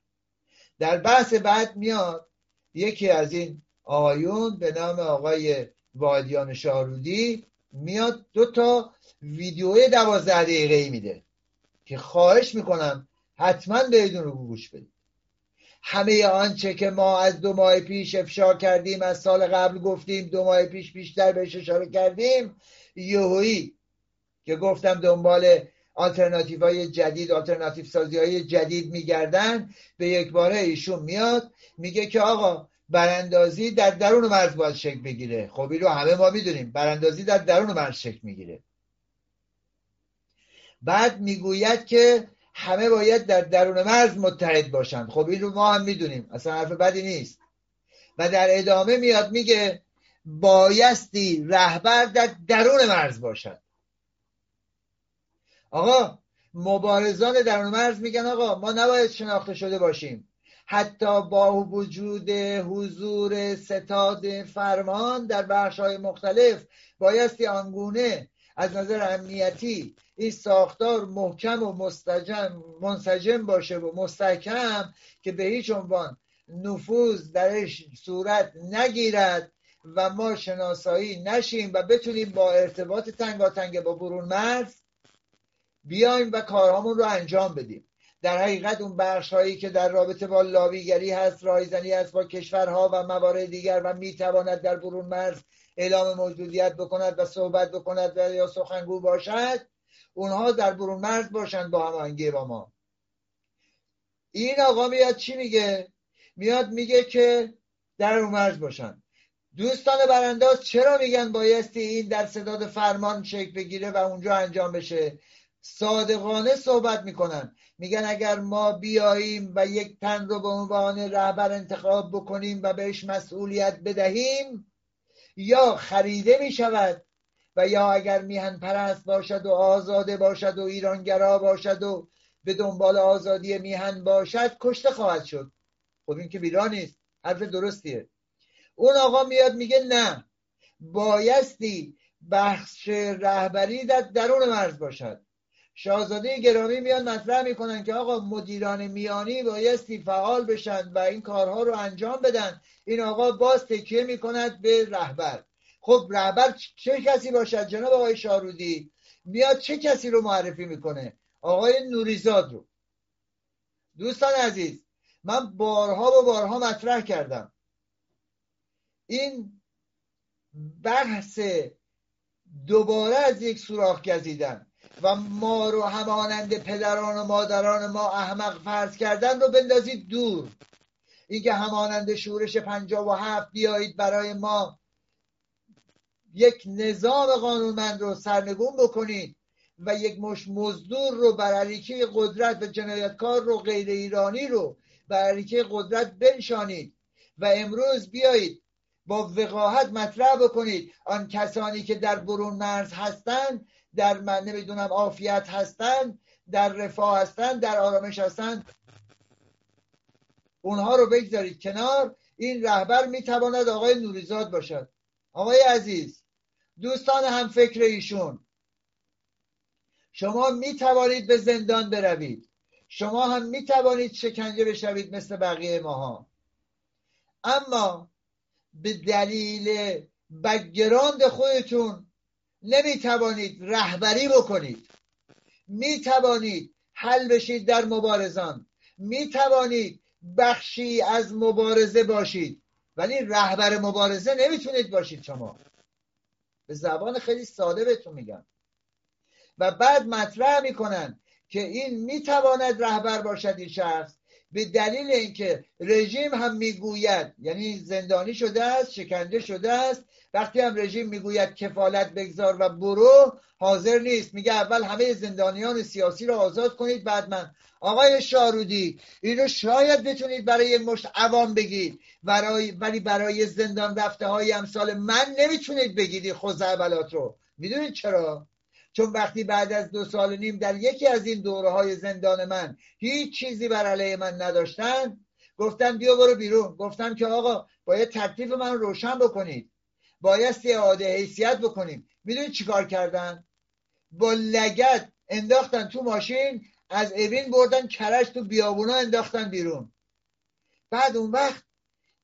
در بحث بعد میاد یکی از این آقایون به نام آقای وادیان شارودی میاد دو تا ویدیوی دوازده دقیقه میده که خواهش می‌کنم حتما بهتون رو گوش بدید. همه آنچه که ما از دو ماه پیش افشا کردیم از سال قبل گفتیم دو ماه پیش بیشتر بهش اشاره کردیم یهویی که گفتم دنبال آلترناتیف های جدید آلترناتیف سازی های جدید میگردن به یک باره ایشون میاد میگه که آقا براندازی در درون مرز باید شکل بگیره. خب این رو همه ما می‌دونیم. براندازی در درون مرز شکل می‌گیره. بعد می‌گوید که همه باید در درون مرز متحد باشند. خب این رو ما هم می‌دونیم. اصلا حرف بدی نیست. و در ادامه میاد میگه بایستی رهبر در درون مرز باشد. آقا مبارزان درون مرز میگن آقا ما نباید شناخته شده باشیم. حتی با وجود حضور ستاد فرمان در بخش های مختلف بایستی آنگونه از نظر امنیتی این ساختار محکم و مستجم منسجم باشه و مستحکم که به هیچ عنوان نفوذ درش صورت نگیرد و ما شناسایی نشیم و بتونیم با ارتباط تنگاتنگ با برون مرز بیایم و کارهامون رو انجام بدیم. در حقیقت اون بخش هایی که در رابطه با لاویگری هست رایزنی هست با کشورها و موارد دیگر و می‌تواند در برون مرز اعلام موجودیت بکند و صحبت بکند و یا سخنگو باشد اونها در برون مرز باشند با هماهنگی با ما. این آقا میاد چی میگه؟ میاد میگه که در اون مرز باشن دوستان برانداز چرا میگن بایستی این در صداد فرمان شکل بگیره و اونجا انجام بشه؟ صادقانه صحبت می‌کنن. میگن اگر ما بیاییم و یک تن رو به عنوان رهبر انتخاب بکنیم و بهش مسئولیت بدهیم یا خریده می‌شود و یا اگر میهن پرست باشد و آزاده باشد و ایرانگرا باشد و به دنبال آزادی میهن باشد کشته خواهد شد. خب این که بیرا نیست. حرف درستیه. اون آقا میاد میگه نه. بایستی بخش رهبری در درون مرز باشد. شاهزاده گرامی میان مطرح می‌کنن که آقا مدیران میانی بایستی فعال بشن و این کارها رو انجام بدن. این آقا باز تکیه می‌کند به رهبر. خب رهبر چه کسی باشد؟ جناب آقای شارودی میاد چه کسی رو معرفی می‌کنه؟ آقای نوریزاد رو. دوستان عزیز من بارها و بارها مطرح کردم. این بحث دوباره از یک سوراخ گزیدن. و ما رو همانند پدران و مادران ما احمق فرض کردن رو بندازید دور. اینکه همانند شورش پنجاب و هفت بیایید برای ما یک نظام قانونمند رو سرنگون بکنید و یک مش مزدور رو بر علیکه قدرت و جنایتکار رو غیر ایرانی رو بر علیکه قدرت بنشانید و امروز بیایید با وقاحت مطرح بکنید آن کسانی که در برون مرز هستند در من نمی‌دونم عافیت هستند در رفاه هستند در آرامش هستند اونها رو بگذارید کنار. این رهبر می‌تواند آقای نوریزاد باشد. آقای عزیز دوستان هم فکر ایشون. شما می‌توانید به زندان بروید. شما هم می‌توانید شکنجه بشوید مثل بقیه ماها. اما به دلیل بگراند خودتون نمی‌توانید رهبری بکنید. می‌توانید حل بشید در مبارزان. می‌توانید بخشی از مبارزه باشید. ولی رهبر مبارزه نمی‌تونید باشید شما. به زبان خیلی ساده بهتون میگم. و بعد مطرح می‌کنن که این می‌تواند رهبر باشد این شخص. به دلیل اینکه رژیم هم می‌گوید یعنی زندانی شده است شکنجه شده است وقتی هم رژیم می‌گوید کفالت بگذار و برو حاضر نیست. میگه اول همه زندانیان سیاسی رو آزاد کنید بعد من. آقای شارودی اینو شاید بتونید برای یک مشت عوام بگید. برای ولی برای زندان رفته های امثال من نمی‌تونید بگیدی خوزعبلات رو. می‌دونید چرا؟ چون وقتی بعد از دو سال و نیم در یکی از این دوره های زندان من هیچ چیزی بر علیه من نداشتن گفتم بیا برو بیرون. گفتم که آقا باید تکلیف من روشن بکنید. بایستی اعاده حیثیت بکنیم. می‌دونید چیکار کردن؟ با لگت انداختن تو ماشین از اوین بردن کرش تو بیابونا انداختن بیرون. بعد اون وقت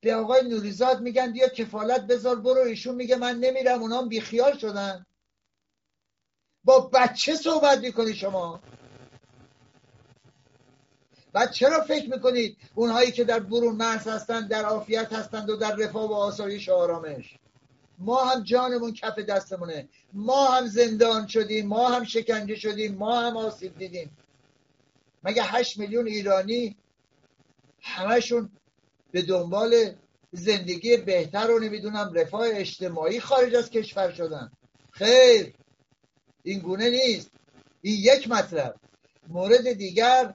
به آقای نوریزاد میگن بیا کفالت بذار برو ایشون میگه من نمیرم اونام بیخیال شدن. با بچه صحبت می‌کنی شما. بعد چرا فکر می‌کنید اونهایی که در برون مرز هستند در عافیت هستند و در رفاه و آسایش و آرامش؟ ما هم جانمون کف دستمونه. ما هم زندان شدیم ما هم شکنجه شدیم ما هم آسیب دیدیم. مگه هشت میلیون ایرانی همشون به دنبال زندگی بهتر و نمی‌دونم رفاه اجتماعی خارج از کشور شدن؟ خیر این گونه نیست. این یک مطلب. مورد دیگر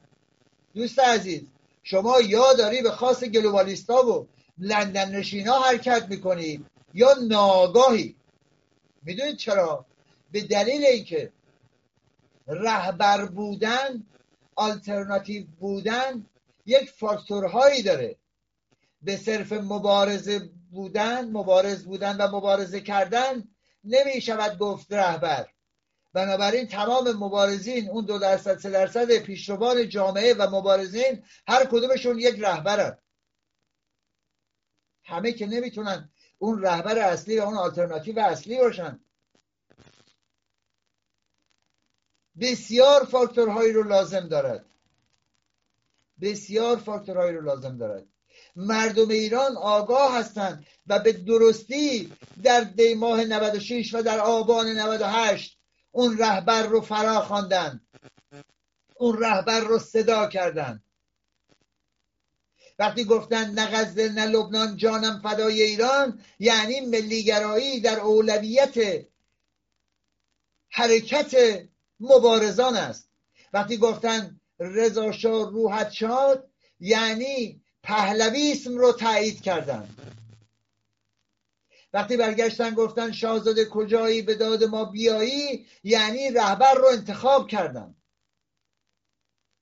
دوست عزیز شما یا داری به خاص گلوبالیستا و لندن نشینا حرکت می‌کنید. یا ناگاهی. می‌دونید چرا؟ به دلیل اینکه رهبر بودن آلترناتیو بودن یک فاکتورهایی داره. به صرف مبارزه بودن مبارز بودن و مبارزه کردن نمی شود گفت رهبر. بنابراین تمام مبارزین اون دو درصد سه درصد پیشروان جامعه و مبارزین هر کدومشون یک رهبرن. همه که نمی‌تونن اون رهبر اصلی و اون آلترناتیو اصلی باشن. بسیار فاکتورهایی رو لازم دارد. بسیار فاکتورهایی رو لازم دارد. مردم ایران آگاه هستند و به درستی در دی ماه 96 و در آبان 98 اون رهبر رو فرا خواندن اون رهبر رو صدا کردند. وقتی گفتن نه غزه نه لبنان جانم فدای ایران یعنی ملیگرایی در اولویت حرکت مبارزان است. وقتی گفتن رضا شاه روحت شاد یعنی پهلویسم رو تایید کردن. وقتی برگشتن گفتن شاهزاده کجایی به داد ما بیایی یعنی رهبر رو انتخاب کردن.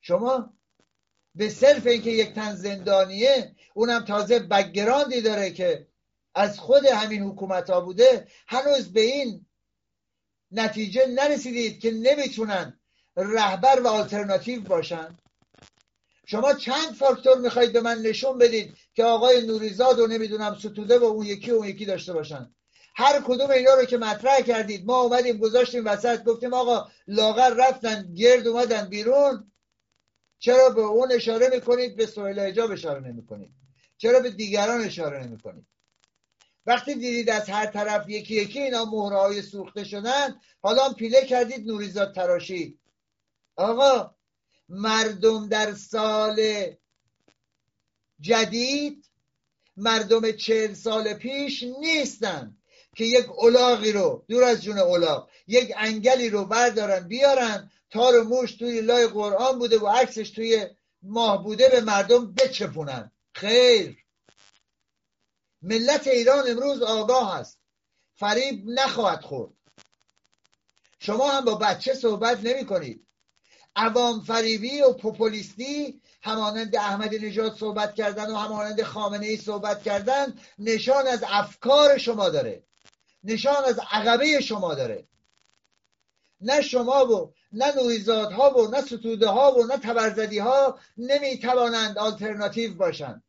شما به صرف اینکه یک تن زندانیه اونم تازه بگراندی داره که از خود همین حکومت ها بوده. هنوز به این نتیجه نرسیدید که نمی‌تونن رهبر و آلترناتیو باشن. شما چند فاکتور می‌خواید به من نشون بدید که آقای نوریزاد و نمی‌دونم ستوده و اون یکی و اون یکی داشته باشن؟ هر کدوم اینا رو که مطرح کردید ما اومدیم گذاشتیم وسط گفتیم آقا لاغر رفتن گرد اومدن بیرون. چرا به اون اشاره می‌کنید به سویل حجاب اشاره نمی‌کنید؟ چرا به دیگران اشاره نمی‌کنید؟ وقتی دیدید از هر طرف یکی یکی اینا مهره سوخته شدن حالا پیله کردید نوریزاد تراشی. آقا مردم در سال جدید مردم چهل سال پیش نیستن که یک اولاغی رو دور از جون اولاغ یک انگلی رو بردارن بیارن تار موش توی لای قرآن بوده و عکسش توی ماه بوده به مردم بچپونن. خیر. ملت ایران امروز آگاه است. فریب نخواهد خورد. شما هم با بچه صحبت نمی کنید. عوام فریبی و پوپولیستی همانند احمد نژاد صحبت کردن و همانند خامنه ای صحبت کردن نشان از افکار شما داره. نشان از عقبه شما داره. نه شما و نه نویزادها و نه ستوده ها و نه تبرزدی ها نمی توانند آلترناتیو باشند.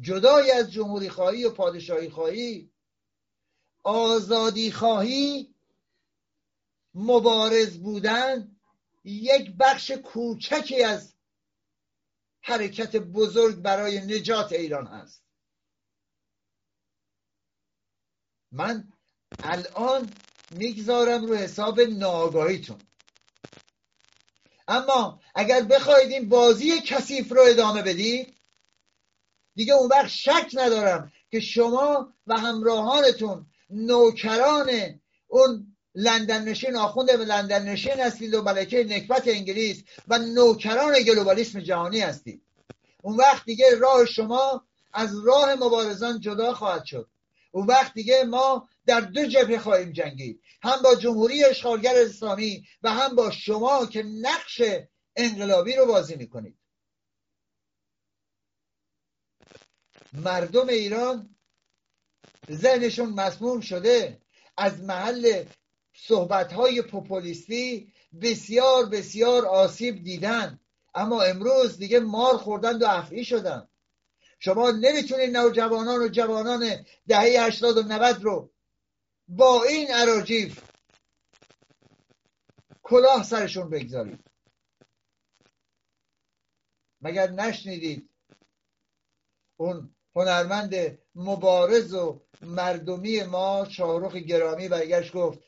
جدای از جمهوری خواهی و پادشاهی خواهی آزادی خواهی مبارز بودن یک بخش کوچکی از حرکت بزرگ برای نجات ایران هست. من الان می‌گذارم رو حساب ناآگاهیتون اما اگر بخواید این بازی کثیف رو ادامه بدید دیگه اون وقت شک ندارم که شما و همراهانتون نوکران اون لندن نشین آخوند لندن نشین هستید و ملکه نکبت انگلیس و نوکران گلوبالیسم جهانی هستید. اون وقت دیگه راه شما از راه مبارزان جدا خواهد شد. اون وقت دیگه ما در دو جبهه خواهیم جنگید. هم با جمهوری اشغالگر اسلامی و هم با شما که نقش انقلابی رو بازی می‌کنید. مردم ایران ذهنشون مسموم شده از محل صحبت های پوپولیستی بسیار بسیار آسیب دیدن. اما امروز دیگه مار خوردن و افعی شدن. شما نمی‌تونید نوجوانان و جوانان دهه هشتاد و نود رو با این عراجیف کلاه سرشون بگذارید. مگر نشنیدید اون هنرمند مبارز و مردمی ما شاهروخ گرامی برگشت گفت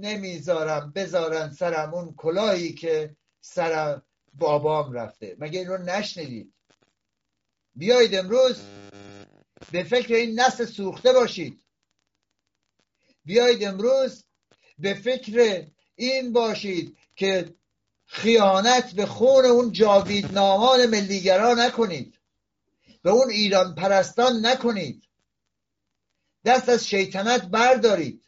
نمی‌ذارم بذارن سرم اون کلاهی که سرم بابام رفته. مگه این رو نشنیدید؟ بیایید امروز به فکر این نسل سوخته باشید. بیایید امروز به فکر این باشید که خیانت به خون اون جاوید نامان ملیگرا نکنید به اون ایران پرستان نکنید. دست از شیطنت بردارید.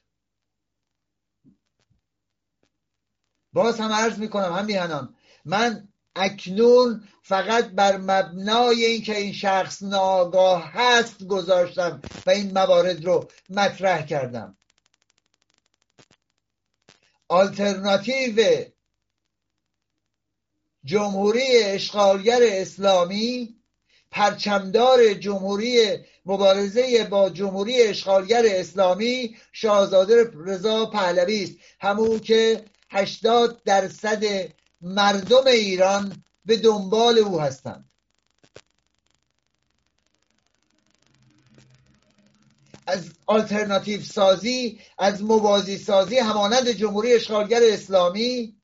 باز هم عرض می‌کنم هم من اکنون فقط بر مبنای اینکه این شخص ناگاه هست گذاشتم و این موارد رو مطرح کردم. آلترناتیو جمهوری اشغالگر اسلامی پرچمدار جمهوری مبارزه با جمهوری اشغالگر اسلامی شاهزاده رضا پهلوی است. همون که 80 درصد مردم ایران به دنبال او هستند. از آلترناتیو سازی از موازی سازی همانند جمهوری اشغالگر اسلامی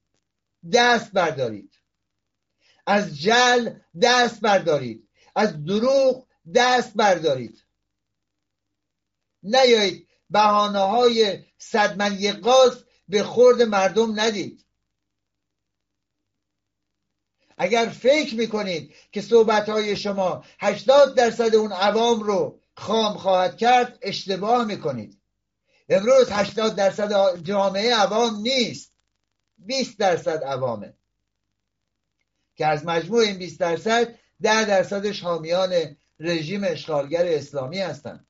دست بردارید. از جل دست بردارید. از دروغ دست بردارید. نیایید بحانه های صدمن قاز به خورد مردم ندید. اگر فکر می‌کنید که صحبت های شما 80 درصد اون عوام رو خام خواهد کرد اشتباه می‌کنید. امروز 80 درصد جامعه عوام نیست. 20 درصد عوامه. که از مجموع این 20 درصد 10 درصدش حامیان رژیم اشغالگر اسلامی هستند.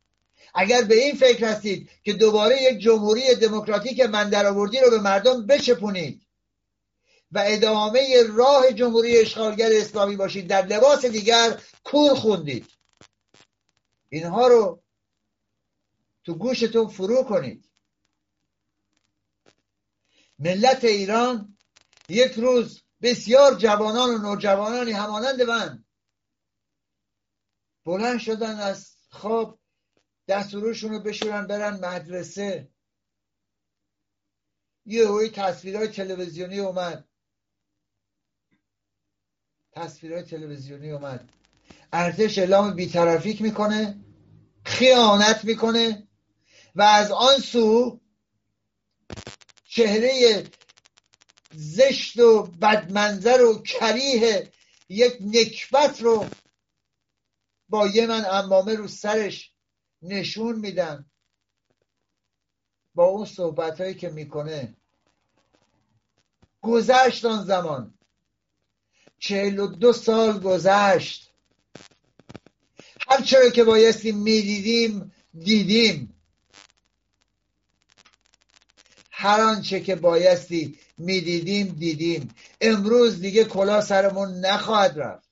اگر به این فکر هستید که دوباره یک جمهوری دموکراتیک من درآوردی رو به مردم بچپونید و ادامه راه جمهوری اشغالگر اسلامی باشید در لباس دیگر کور خوندید. اینها رو تو گوشتون فرو کنید. ملت ایران یک روز بسیار جوانان و نوجوانانی همانند من بلند شدن از خواب دستورشون رو بشورن برن مدرسه. یه هوی تصویرهای تلویزیونی اومد. تصویرهای تلویزیونی اومد. ارتش اعلام بیطرفیک می‌کنه خیانت می‌کنه و از آن سو چهره زشت و بدمنظر و کریه یک نکبت رو با یه من امامه رو سرش نشون میدن. با اون صحبت هایی که می‌کنه. گذشت آن زمان. چهل و دو سال گذشت. هر چرا که بایستی می‌دیدیم دیدیم. هر آنچه که بایستی می‌دیدیم دیدیم. امروز دیگه کلا سرمون نخواهد رفت.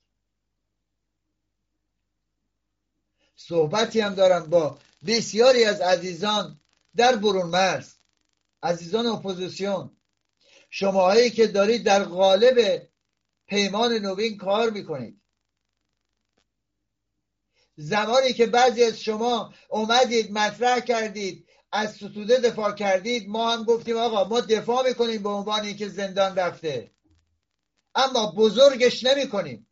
صحبتی هم دارم با بسیاری از عزیزان در برون مرز. عزیزان اپوزیسیون شماهایی که دارید در قالب پیمان نوین کار می‌کنید. زمانی که بعضی از شما اومدید مطرح کردید از ستوده دفاع کردید ما هم گفتیم آقا ما دفاع می‌کنیم به عنوان که زندان رفته. اما بزرگش نمی‌کنیم.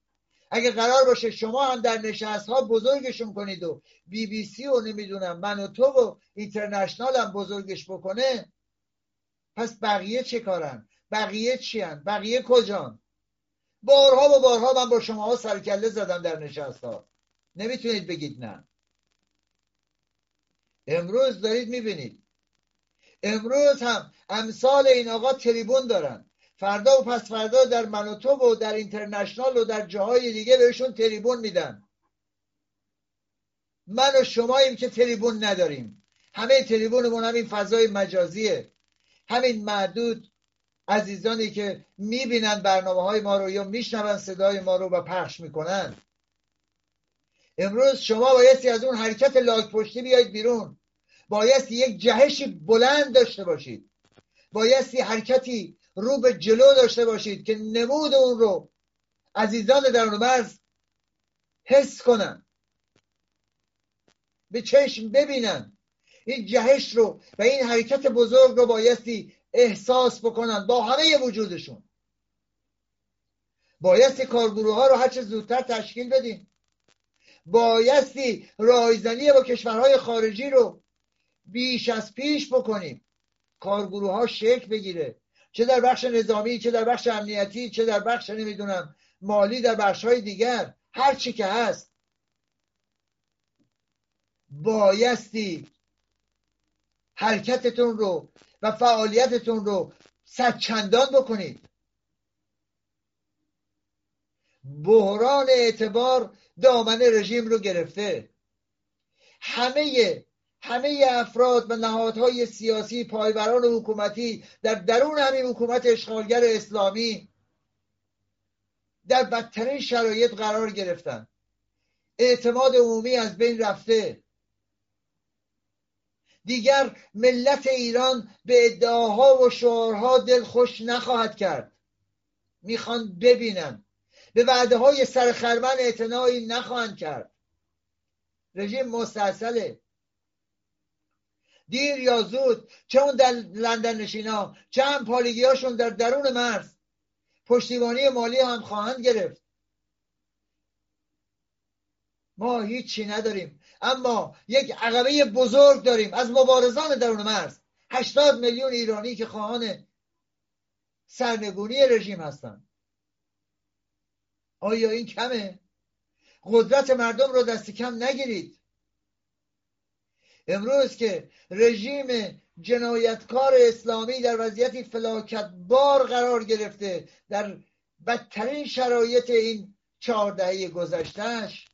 اگه قرار باشه شما هم در نشست ها بزرگشون کنید و بی بی سی و نمی‌دونم من و تو و اینترنشنال هم بزرگش بکنه پس بقیه چه کارن؟ بقیه چی هن؟ بقیه کجان؟ بارها و بارها من با شما ها سرکله زدم در نشست ها نمی‌تونید بگید نه. امروز دارید می‌بینید. امروز هم امثال این آقا تریبون دارن. فردا و پس فردا در منوتوب و در اینترنشنال و در جاهای دیگه بهشون تریبون میدن. من و شماییم که تریبون نداریم. همه تریبونمون همین فضای مجازیه. همین معدود عزیزانی که می‌بینن برنامه های ما رو یا میشنون صدای ما رو و پخش می‌کنن. امروز شما بایستی از اون حرکت لاک پشتی بیاید بیرون. بایستی یک جهشی بلند داشته باشید. بایستی حرکتی رو به جلو داشته باشید که نمود اون رو. عزیزان در مرز حس کنن. به چشم ببینن. این جهش رو و این حرکت بزرگ رو بایستی احساس بکنن با همه وجودشون. بایستی کارگروه ها رو هرچه زودتر تشکیل بدیم بایستی رایزنی با کشورهای خارجی رو بیش از پیش بکنیم. کارگروه ها شکل بگیره. چه در بخش نظامی چه در بخش امنیتی چه در بخش نمی‌دونم مالی در بخش های دیگر. هر چی که هست. بایستی حرکتتون رو و فعالیتتون رو صد چندان بکنید. بحران اعتبار دامن رژیم رو گرفته. همه همه افراد و نهادهای سیاسی پایبران حکومتی در درون همین حکومت اشغالگر اسلامی در بدترین شرایط قرار گرفتن. اعتماد عمومی از بین رفته. دیگر ملت ایران به ادعاها و شعارها دل خوش نخواهد کرد. می‌خوان ببینن. به وعده های سرخرمن اعتنایی نخواهند کرد. رژیم مستحصله دیر یا زود چه اون در لندن نشینا چه هم پالگی در درون مرز. پشتیبانی مالی هم خواهند گرفت. ما هیچی نداریم اما یک عقبه بزرگ داریم از مبارزان درون مرز. هشتاد میلیون ایرانی که خواهان سرنگونی رژیم هستند. آیا این کمه؟ قدرت مردم رو دست کم نگیرید. امروز که رژیم جنایتکار اسلامی در وضعیتی فلاکت بار قرار گرفته در بدترین شرایط این چهار دهه گذشتهش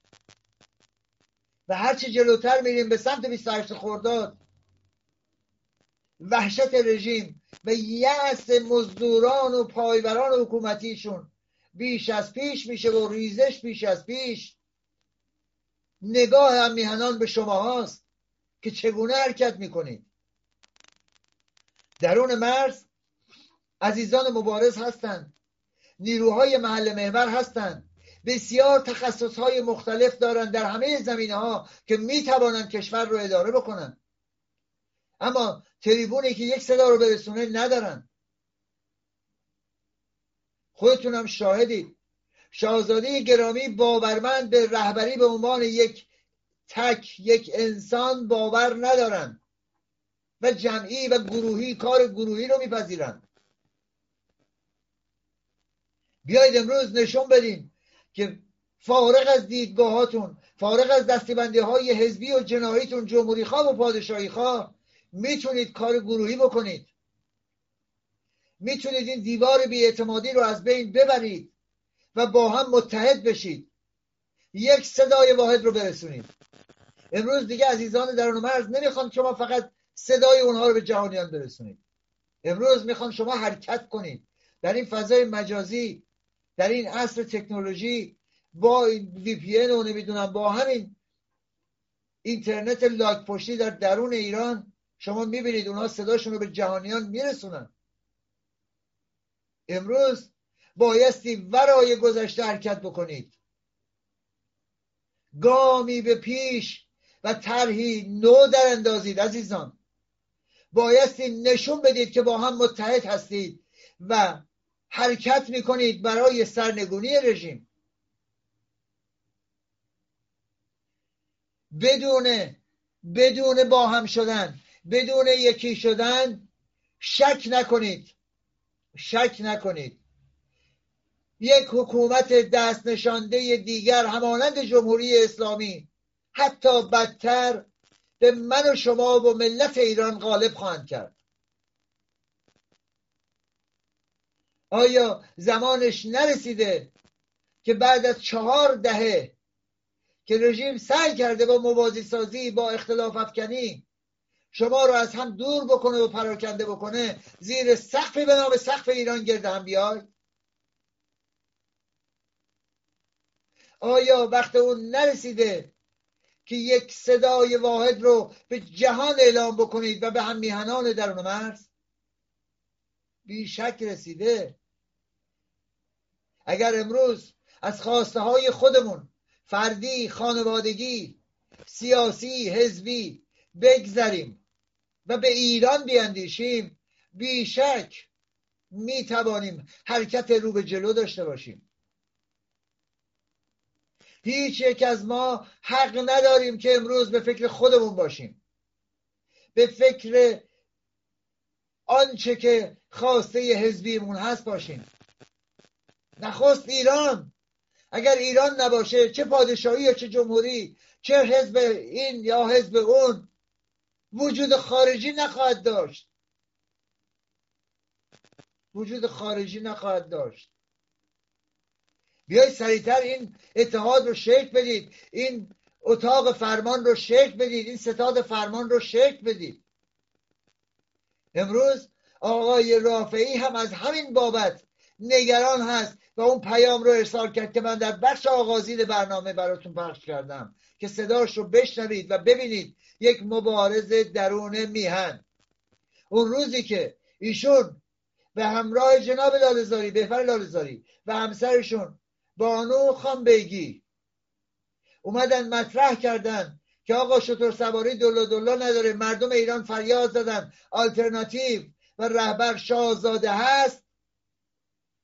و هرچی جلوتر میریم به سمت 28 خرداد وحشت رژیم و یأس مزدوران و پایبران حکومتیشون بیش از پیش میشه و ریزش بیش از پیش. نگاه هم میهنان به شما هاست که چگونه حرکت می‌کنید. درون مرز عزیزان مبارز هستند. نیروهای محل محور هستند. بسیار تخصص های مختلف دارند در همه زمینه ها که می کشور رو اداره بکنند. اما تریبونی که یک صدا رو برسونه ندارن خودتون هم شاهدید شاهزاده گرامی باورمند به رهبری به عنوان یک تک یک انسان باور ندارن و جمعی و گروهی کار گروهی رو میپذیرند بیایید امروز نشون بدیم که فارغ از دیدگاهاتون فارغ از دستبندی های حزبی و جناهیتون جمهوری خواه و پادشاهی خواه می‌تونید کار گروهی بکنید. می‌تونید این دیوار بیاعتمادی رو از بین ببرید و با هم متحد بشید. یک صدای واحد رو برسونید. امروز دیگه عزیزان درون مرز نمی‌خوان شما فقط صدای اونها رو به جهانیان برسونید. امروز می‌خوان شما حرکت کنید. در این فضای مجازی در این عصر تکنولوژی با وی پی و نمی‌دونم با همین اینترنت لاک پشتی در درون ایران شما می‌بینید اونها صداشون رو به جهانیان میرسونن. امروز بایستی ورای گذشته حرکت بکنید. گامی به پیش و طرحی نو در اندازید عزیزان. بایستی نشون بدید که با هم متحد هستید و حرکت می‌کنید برای سرنگونی رژیم. بدون بدون با هم شدن بدون یکی شدن شک نکنید. شک نکنید. یک حکومت دست نشانده دیگر همانند جمهوری اسلامی حتی بدتر به من و شما و ملت ایران غالب خواهند کرد. آیا زمانش نرسیده که بعد از چهار دهه که رژیم سعی کرده با موازی سازی با اختلاف افکنی شما رو از هم دور بکنه و پراکنده بکنه زیر سقفی به نام سقف ایران گرده هم بیای آیا وقت اون نرسیده که یک صدای واحد رو به جهان اعلام بکنید و به هم میهنان درون مرز بیشک رسیده. اگر امروز از خواسته های خودمون فردی خانوادگی سیاسی حزبی بگذریم و به ایران بیاندیشیم. بیشک می توانیم حرکت رو به جلو داشته باشیم. هیچ یک از ما حق نداریم که امروز به فکر خودمون باشیم. به فکر آنچه که خواسته حزبیمون هست باشیم. نخست ایران. اگر ایران نباشه چه پادشاهی یا چه جمهوری چه حزب این یا حزب اون وجود خارجی نخواهد داشت. وجود خارجی نخواهد داشت. بیایید سریعتر این اتحاد رو شکل بدید. این اتاق فرمان رو شکل بدید. این ستاد فرمان رو شکل بدید. امروز آقای رافعی هم از همین بابت نگران هست و اون پیام رو ارسال کرد که من در بخش آغازین برنامه براتون پخش کردم که صداش رو بشنوید و ببینید یک مبارز درون میهن. اون روزی که ایشون به همراه جناب لالزاری بهفر لالزاری و همسرشون بانو خان بیگی اومدن مطرح کردن که آقا شطور سواری دلا دلا نداره مردم ایران فریاد زدن آلترناتیو و رهبر شاهزاده هست.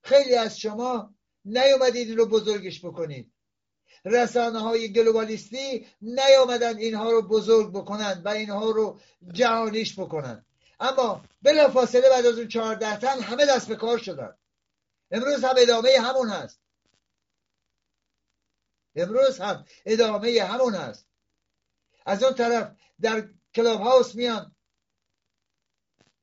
خیلی از شما نیومدید رو بزرگش بکنید. رسانه های گلوبالیستی نیامدن اینها رو بزرگ بکنن و اینها رو جهانیش بکنن. اما بلا فاصله بعد از اون چهارده تن همه دست به کار شدن. امروز هم ادامه همون هست. امروز هم ادامه همون هست. از اون طرف در Clubhouse میان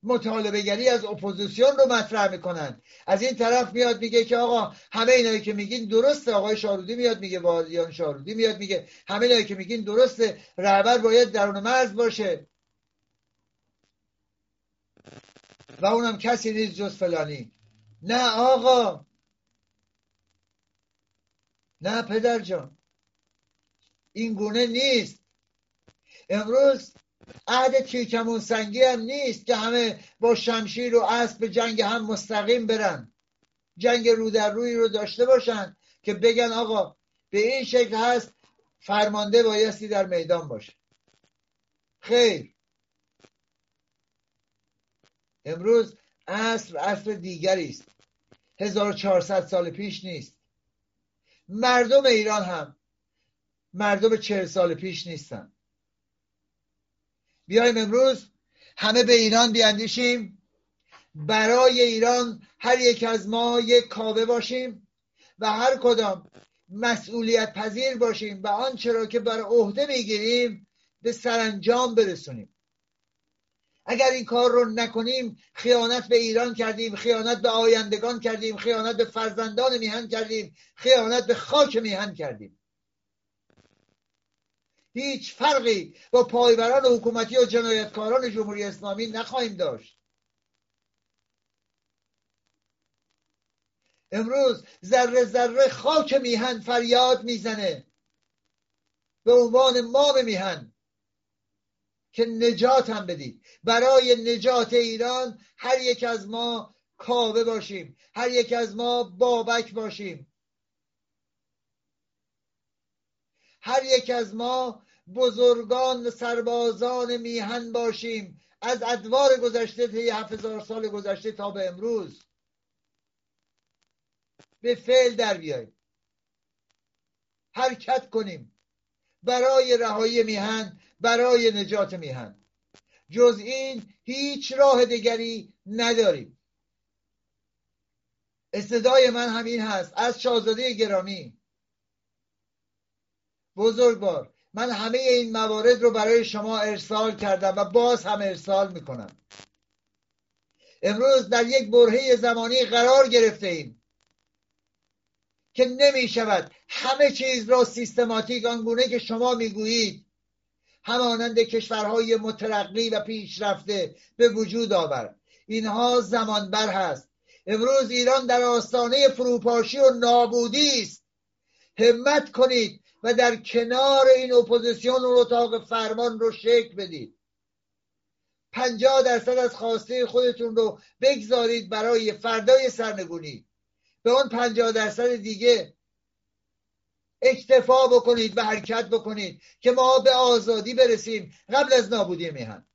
مطالبه گری از اپوزیسیون رو مطرح می‌کنن. از این طرف میاد میگه که آقا همه اینایی که میگین درسته. آقای شارودی میاد میگه والیان شارودی میاد میگه همه اینایی که میگین درسته. رهبر باید درون مرز باشه. و اونم کسی نیست جز فلانی. نه آقا. نه پدر جان. این گونه نیست. امروز عهد تیرکمون سنگی هم نیست که همه با شمشیر و اسب به جنگ هم مستقیم برن. جنگ رو در روی رو داشته باشن که بگن آقا به این شکل هست فرمانده بایستی در میدان باشه. خیر. امروز عصر عصر دیگری است. 1400 سال پیش نیست. مردم ایران هم مردم چهل سال پیش نیستن. بیایم امروز همه به ایران بیاندیشیم. برای ایران هر یک از ما یک کاوه باشیم و هر کدام مسئولیت پذیر باشیم و آنچه را که بر عهده می‌گیریم به سرانجام برسونیم. اگر این کار رو نکنیم خیانت به ایران کردیم خیانت به آیندگان کردیم خیانت به فرزندان میهن کردیم خیانت به خاک میهن کردیم. هیچ فرقی با پایبران حکومتی و جنایتکاران جمهوری اسلامی نخواهیم داشت. امروز ذره ذره خاک میهن فریاد می‌زنه. به عنوان مام میهن. که نجات هم بدید برای نجات ایران هر یک از ما کاوه باشیم. هر یک از ما بابک باشیم. هر یک از ما بزرگان سربازان میهن باشیم. از ادوار گذشته طی هزار سال گذشته تا به امروز. به فعل در بیاییم. حرکت کنیم. برای رهایی میهن برای نجات میهن. جز این هیچ راه دیگری نداریم. استدای من همین هست. از شاهزاده گرامی. بزرگوار من همه این موارد رو برای شما ارسال کردم و باز هم ارسال می‌کنم. امروز در یک برهه زمانی قرار گرفته ایم که نمی شود همه چیز را سیستماتیک آنگونه که شما می‌گویید همانند کشورهای مترقی و پیشرفته به وجود آورد. اینها زمان بر هست. امروز ایران در آستانه فروپاشی و نابودی است. همت کنید و در کنار این اپوزیسیون و اتاق فرمان رو شکل بدید. پنجاه درصد از خواسته خودتون رو بگذارید برای فردای سرنگونی. به اون پنجاه درصد دیگه اکتفا بکنید و حرکت بکنید که ما به آزادی برسیم. قبل از نابودی میهن.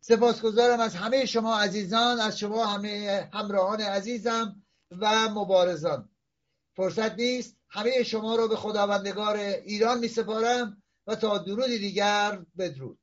سپاسگزارم از همه شما عزیزان از شما همه همراهان عزیزم و مبارزان. فرصت نیست. همه شما رو به خداوندگار ایران می سپارم و تا درودی دیگر بدرود.